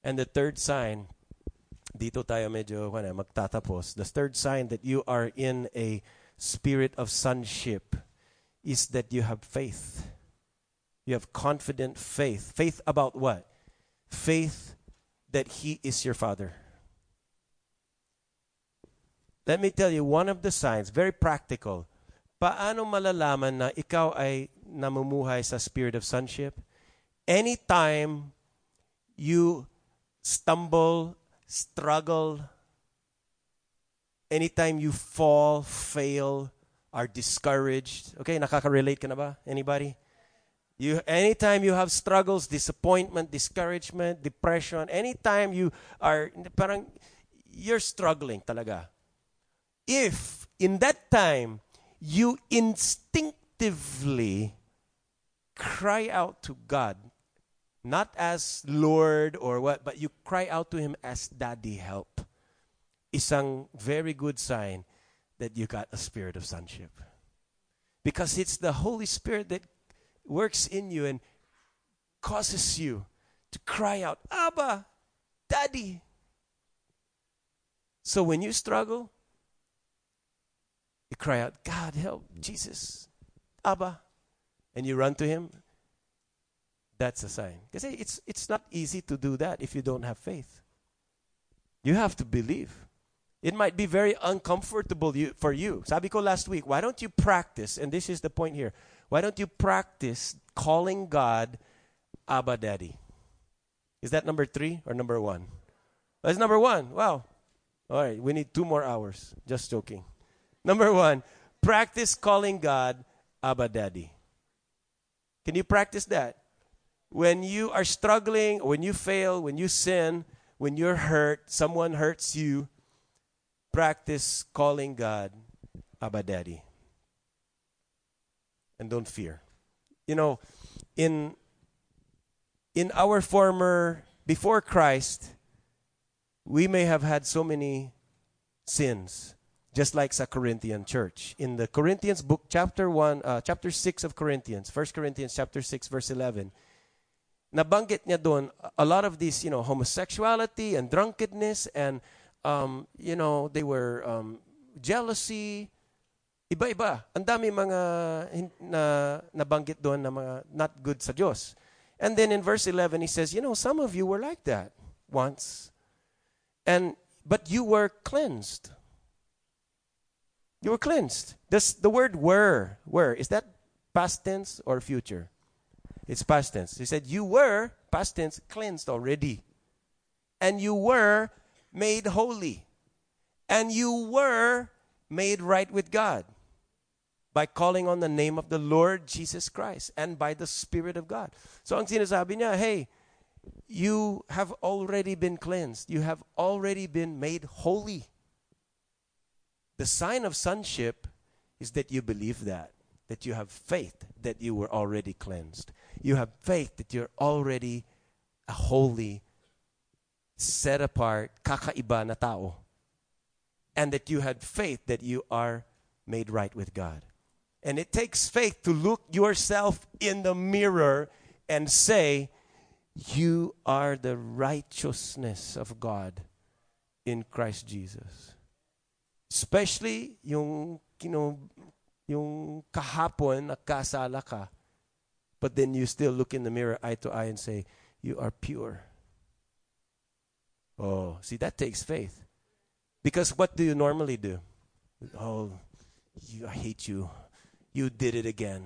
And the third sign, dito tayo medyo magtatapos. The third sign that you are in a spirit of sonship is that you have faith. You have confident faith. Faith about what? Faith that He is your Father. Let me tell you one of the signs, very practical. Paano malalaman na ikaw ay namumuhay sa spirit of sonship? Anytime you stumble, struggle, anytime you fall, fail, are discouraged. Okay, nakaka-relate ka na ba? Anybody? You anytime you have struggles, disappointment, discouragement, depression, anytime you are parang you're struggling talaga. If in that time you instinctively cry out to God, not as Lord or what, but you cry out to Him as Daddy, help. Isang very good sign that you got a spirit of sonship. Because it's the Holy Spirit that works in you and causes you to cry out, Abba, Daddy. So when you struggle, you cry out, God, help, Jesus, Abba, and you run to Him. That's a sign. Because it's, it's not easy to do that if you don't have faith. You have to believe. It might be very uncomfortable you, for you. Sabi ko last week, why don't you practice, and this is the point here, why don't you practice calling God Abba Daddy? Is that number three or number one? That's number one. Wow. All right, we need two more hours. Just joking. Number one, practice calling God Abba Daddy. Can you practice that? When you are struggling, when you fail, when you sin, when you're hurt, someone hurts you, practice calling God Abba Daddy. And don't fear. You know, in in our former before Christ, we may have had so many sins. just like the Corinthian church. In the Corinthians book, chapter 1, uh, chapter 6 of Corinthians, 1 Corinthians chapter 6, verse 11, nabanggit niya doon a lot of these, you know, homosexuality and drunkenness and, um, you know, they were um, jealousy, iba-iba. Ang dami mga na nabanggit doon na mga not good sa Diyos. And then in verse 11, he says, you know, some of you were like that once. And, but you were cleansed. You were cleansed. This, the word were, were, is that past tense or future? It's past tense. He said, You were, past tense, cleansed already. And you were made holy. And you were made right with God by calling on the name of the Lord Jesus Christ and by the Spirit of God. So ang sinasabi niya, hey, you have already been cleansed. You have already been made holy. The sign of sonship is that you believe that, that you have faith that you were already cleansed. You have faith that you're already a holy, set apart, kakaiba na tao. And that you had faith that you are made right with God. And it takes faith to look yourself in the mirror and say, You are the righteousness of God in Christ Jesus. Especially yung, know, yung kahapon nakasala ka, but then you still look in the mirror eye to eye and say, You are pure. Oh, see, that takes faith. Because what do you normally do? Oh, you, I hate you. You did it again.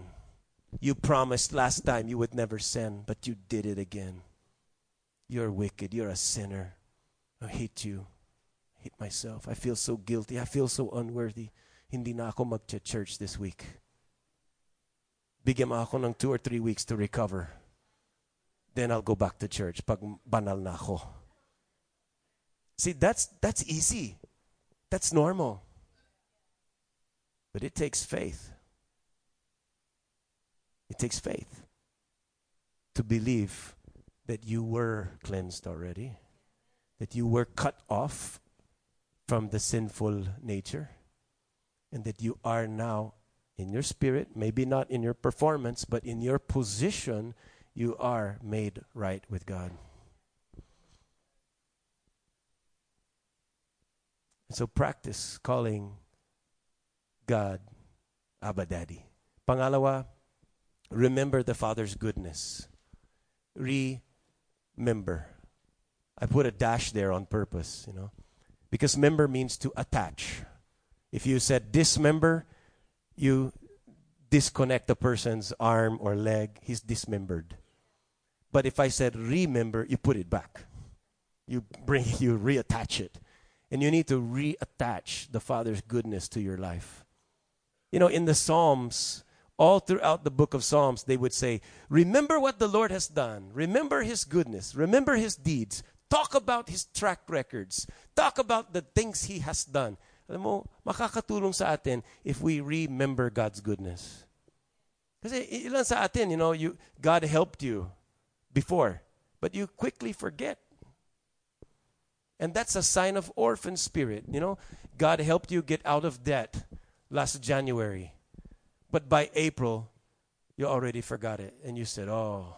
You promised last time you would never sin, but you did it again. You're wicked. You're a sinner. I hate you. I hate myself. I feel so guilty. I feel so unworthy. Hindi na ako mag-church this week. Bigyan ako ng two or three weeks to recover. Then I'll go back to church pag banal na ako. See, that's, that's easy. That's normal. But it takes faith. It takes faith to believe that you were cleansed already, that you were cut off from the sinful nature, and that you are now in your spirit, maybe not in your performance, but in your position, you are made right with God. So practice calling God Abba Daddy. Pangalawa, remember the Father's goodness. Remember. I put a dash there on purpose, you know, because member means to attach. If you said dismember, you disconnect a person's arm or leg, he's dismembered. But if I said remember, you put it back. You bring you reattach it. And you need to reattach the Father's goodness to your life. You know, in the Psalms, all throughout the book of Psalms, they would say, Remember what the Lord has done. Remember his goodness. Remember his deeds. Talk about his track records. Talk about the things he has done. Alam mo, makakatulong sa atin if we remember God's goodness. Kasi ilan sa atin, you know, you, God helped you before, but you quickly forget. And that's a sign of orphan spirit, you know. God helped you get out of debt last January. But by April, you already forgot it. And you said, Oh,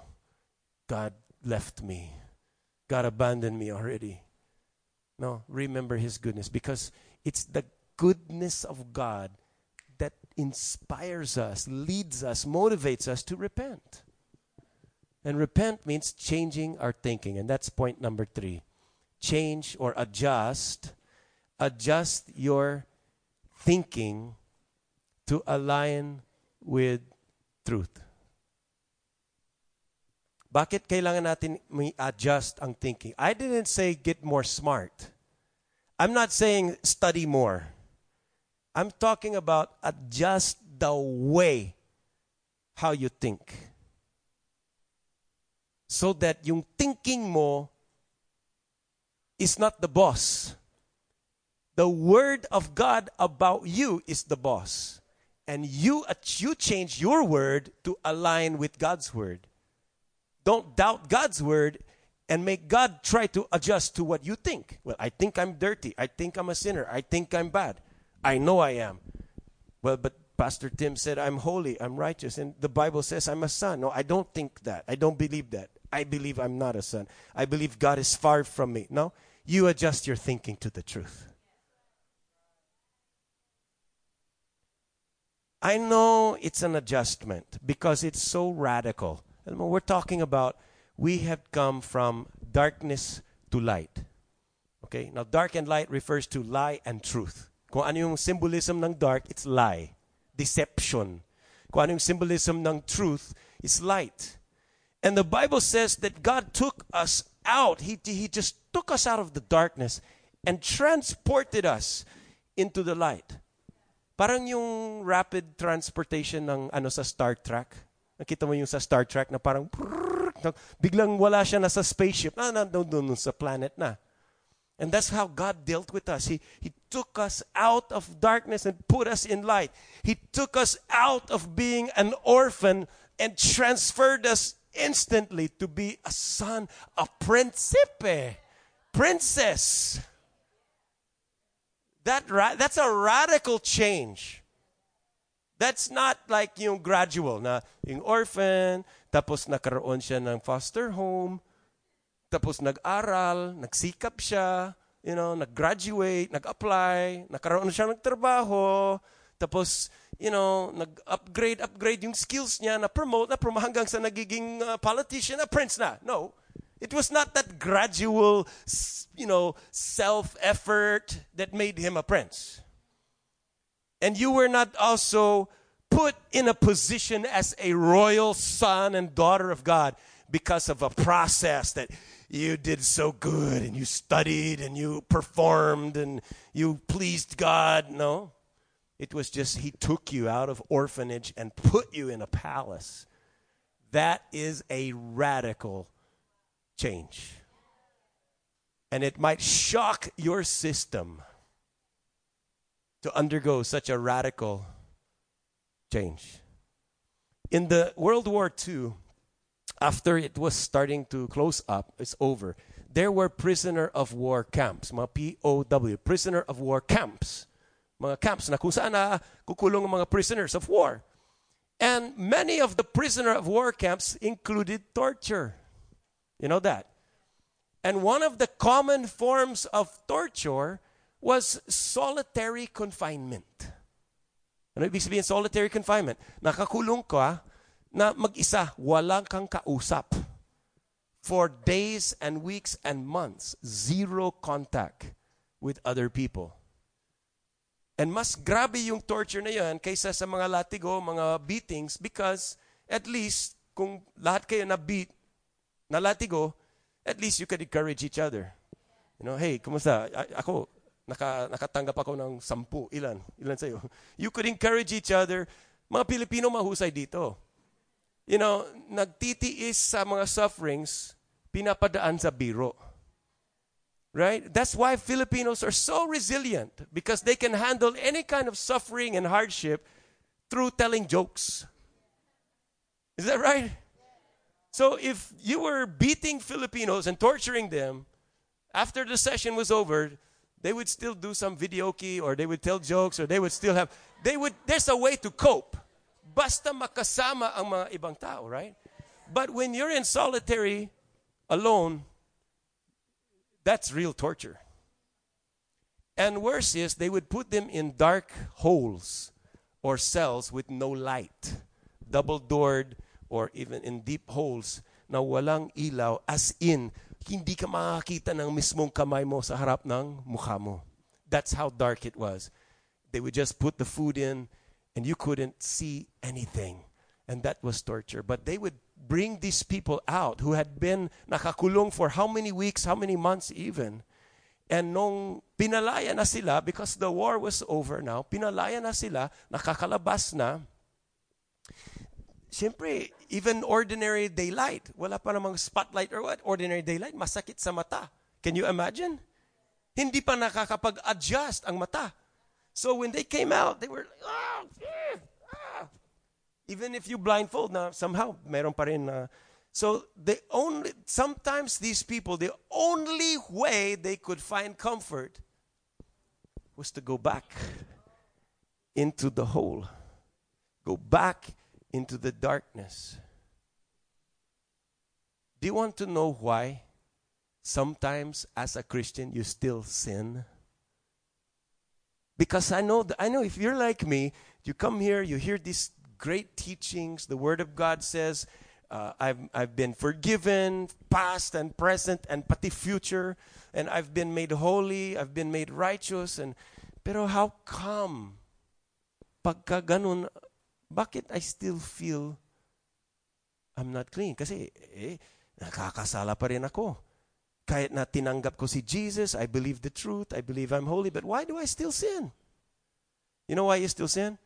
God left me. God abandoned me already. No, remember His goodness because it's the goodness of God that inspires us, leads us, motivates us to repent. And repent means changing our thinking. And that's point number three. Change or adjust, adjust your thinking to align with truth. Bakit kailangan natin adjust ang thinking? I didn't say get more smart. I'm not saying study more. I'm talking about adjust the way how you think. So that yung thinking mo is not the boss. The word of God about you is the boss. And you, you change your word to align with God's word. Don't doubt God's word and make God try to adjust to what you think. Well, I think I'm dirty. I think I'm a sinner. I think I'm bad. I know I am. Well, but Pastor Tim said, I'm holy, I'm righteous, and the Bible says I'm a son. No, I don't think that. I don't believe that. I believe I'm not a son. I believe God is far from me. No, you adjust your thinking to the truth. I know it's an adjustment because it's so radical. And we're talking about we have come from darkness to light. Okay? Now, dark and light refers to lie and truth. Kung ano yung symbolism ng dark, it's lie, deception. Kung ano yung symbolism ng truth, it's light. And the Bible says that God took us out. He, he just took us out of the darkness and transported us into the light. Parang yung rapid transportation ng ano sa Star Trek. Nakita mo yung sa Star Trek na parang biglang wala siya na sa spaceship. Ah, nandun sa planet na. And that's how God dealt with us. He, he took us out of darkness and put us in light. He took us out of being an orphan and transferred us instantly to be a son, a principe, princess. That ra- that's a radical change. That's not like yung gradual na yung orphan, tapos nakaroon siya ng foster home, tapos nag-aral, nagsikap siya, you know, nag-graduate, nag-apply, nakaroon siya ng trabaho, tapos, you know, nag-upgrade, upgrade yung skills niya, na-promote, na-promote hanggang sa nagiging uh, politician, a prince na. No. It was not that gradual, you know, self effort that made him a prince. And you were not also put in a position as a royal son and daughter of God because of a process that you did so good and you studied and you performed and you pleased God. No. It was just he took you out of orphanage and put you in a palace. That is a radical change. And it might shock your system to undergo such a radical change. In the World War II, after it was starting to close up, it's over, there were prisoner of war camps, POW, prisoner of war camps. Mga camps na kung saan na kukulong ang mga prisoners of war. And many of the prisoner of war camps included torture. You know that? And one of the common forms of torture was solitary confinement. Ano ibig sabihin solitary confinement? Nakakulong ka na mag-isa, walang kang kausap. For days and weeks and months, zero contact with other people. And mas grabe yung torture na yan kaysa sa mga latigo, mga beatings because at least kung lahat kayo na beat, na latigo, at least you can encourage each other. You know, hey, kumusta? A- ako, naka, nakatanggap ako ng sampu. Ilan? Ilan sa'yo? You could encourage each other. Mga Pilipino mahusay dito. You know, nagtitiis sa mga sufferings, pinapadaan sa biro. Right? That's why Filipinos are so resilient because they can handle any kind of suffering and hardship through telling jokes. Is that right? So if you were beating Filipinos and torturing them, after the session was over, they would still do some videoke or they would tell jokes or they would still have they would there's a way to cope. Basta makasama ang mga ibang tao, right? But when you're in solitary alone, that's real torture. And worse is they would put them in dark holes or cells with no light, double doored or even in deep holes na walang ilaw as in hindi ka makakita ng mismong kamay mo sa harap ng mukha mo. That's how dark it was. They would just put the food in and you couldn't see anything. And that was torture. But they would bring these people out who had been nakakulong for how many weeks, how many months even. And nung pinalaya na sila, because the war was over now, pinalaya na sila, nakakalabas na, Siyempre, even ordinary daylight, wala pa namang spotlight or what, ordinary daylight, masakit sa mata. Can you imagine? Hindi pa nakakapag-adjust ang mata. So when they came out, they were ah. Even if you blindfold na, somehow, meron pa rin na. So the only, sometimes these people, the only way they could find comfort was to go back into the hole, go back into the darkness. Do you want to know why sometimes as a Christian you still sin? Because I know, th- I know if you're like me, you come here, you hear these great teachings. The Word of God says, uh, I've, I've been forgiven, past and present, and pati future, and I've been made holy, I've been made righteous. And pero how come? Pagka ganun, bakit I still feel I'm not clean? Kasi eh, nakakasala pa rin ako. Kahit na tinanggap ko si Jesus, I believe the truth, I believe I'm holy, but why do I still sin? You know why you still sin?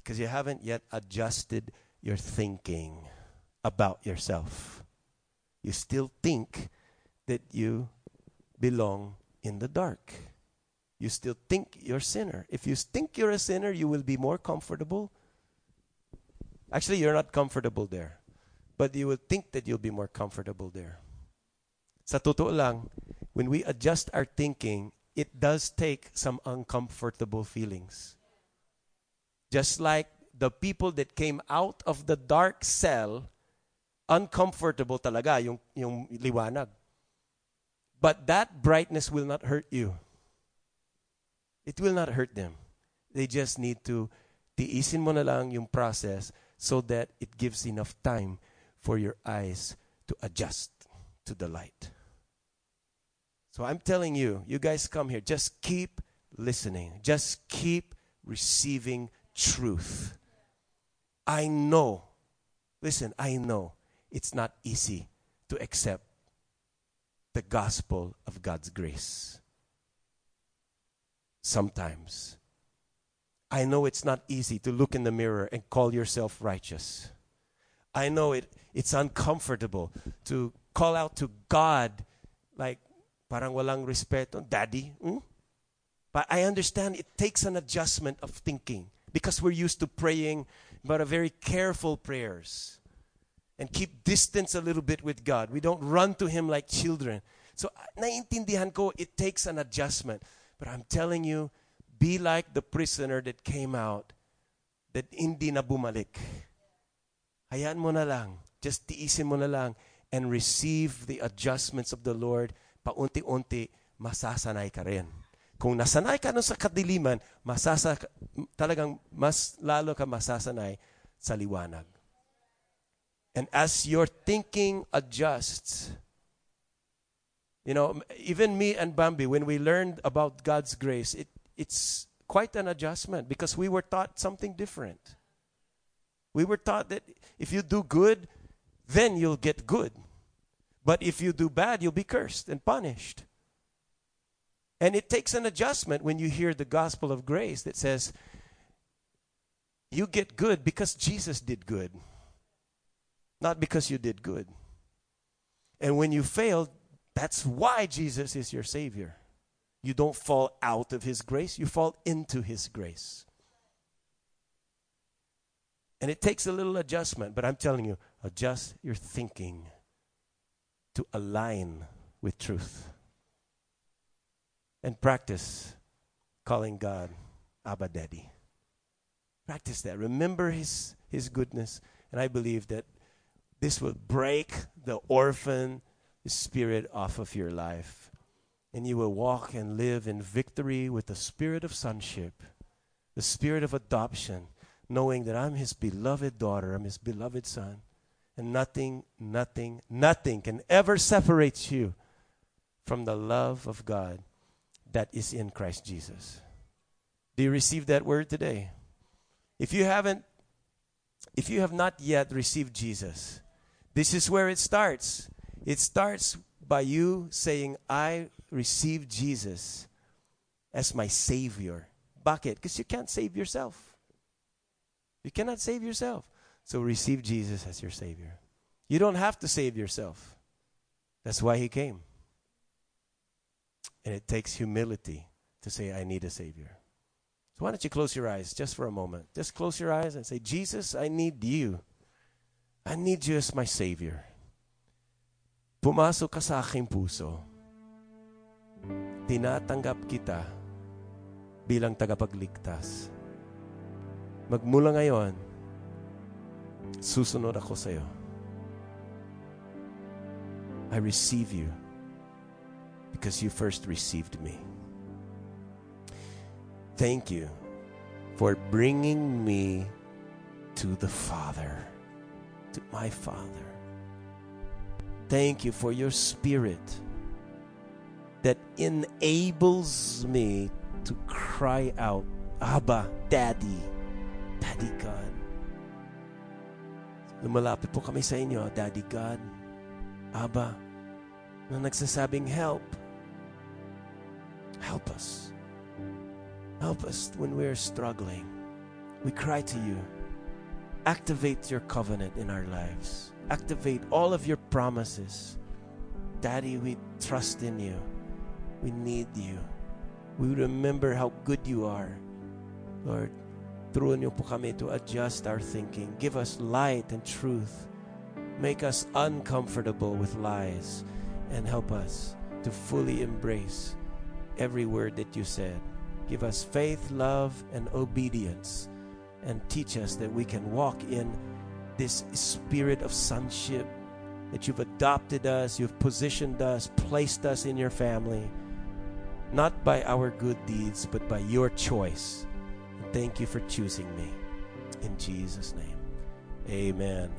Because you haven't yet adjusted your thinking about yourself. You still think that you belong in the dark. You still think you're a sinner. If you think you're a sinner, you will be more comfortable. Actually, you're not comfortable there. But you will think that you'll be more comfortable there. Sa totoo lang, when we adjust our thinking, it does take some uncomfortable feelings. Just like the people that came out of the dark cell, uncomfortable talaga yung, yung liwanag. But that brightness will not hurt you. It will not hurt them. They just need to tiisin mo na lang yung process so that it gives enough time for your eyes to adjust to the light. So I'm telling you, you guys come here, just keep listening. Just keep receiving truth. I know, listen, I know it's not easy to accept the gospel of God's grace. Sometimes. I know it's not easy to look in the mirror and call yourself righteous. I know it, it's uncomfortable to call out to God like, parang walang respeto, daddy. Hmm? But I understand it takes an adjustment of thinking because we're used to praying, but a very careful prayers and keep distance a little bit with God. We don't run to Him like children. So, ah, naiintindihan ko, it takes an adjustment. But I'm telling you, be like the prisoner that came out, that hindi na bumalik. Hayaan mo na lang. Just tiisin mo na lang and receive the adjustments of the Lord. Paunti-unti, masasanay ka rin. Kung nasanay ka nun sa kadiliman, masasa, talagang mas lalo ka masasanay sa liwanag. And as your thinking adjusts, you know, even me and Bambi, when we learned about God's grace, it, it's quite an adjustment because we were taught something different. We were taught that if you do good, then you'll get good. But if you do bad, you'll be cursed and punished. And it takes an adjustment when you hear the gospel of grace that says, you get good because Jesus did good, not because you did good. And when you fail, that's why Jesus is your Savior. You don't fall out of His grace, you fall into His grace. And it takes a little adjustment, but I'm telling you, adjust your thinking to align with truth. And practice calling God Abba Daddy. Practice that. Remember His, His goodness. And I believe that this will break the orphan spirit off of your life. And you will walk and live in victory with the spirit of sonship, the spirit of adoption, knowing that I'm His beloved daughter, I'm His beloved son. And nothing, nothing, nothing can ever separate you from the love of God that is in Christ Jesus. Do you receive that word today? If you haven't, if you have not yet received Jesus, this is where it starts. It starts by you saying, I receive Jesus as my Savior. Bakit? Because you can't save yourself. You cannot save yourself. So receive Jesus as your Savior. You don't have to save yourself. That's why He came. And it takes humility to say, I need a Savior. So why don't you close your eyes just for a moment? Just close your eyes and say, Jesus, I need you. I need you as my Savior. Pumasok ka sa aking puso. Tinatanggap kita bilang tagapagligtas. Magmula ngayon, susunod ako sa iyo. I receive you because you first received me. Thank you for bringing me to the Father, to my Father. Thank you for your Spirit that enables me to cry out, Abba, Daddy, Daddy God. Lumalapit po kami sa inyo, Daddy God, Abba, na nagsasabing help. Help us. Help us when we're struggling. We cry to you. Activate your covenant in our lives. Activate all of your promises. Daddy, we trust in you. We need you. We remember how good you are. Lord, turuan niyo po kami to adjust our thinking. Give us light and truth. Make us uncomfortable with lies and help us to fully embrace every word that you said. Give us faith, love, and obedience, and teach us that we can walk in this spirit of sonship, that you've adopted us, you've positioned us, placed us in your family, not by our good deeds, but by your choice. Thank you for choosing me. In Jesus' name, amen.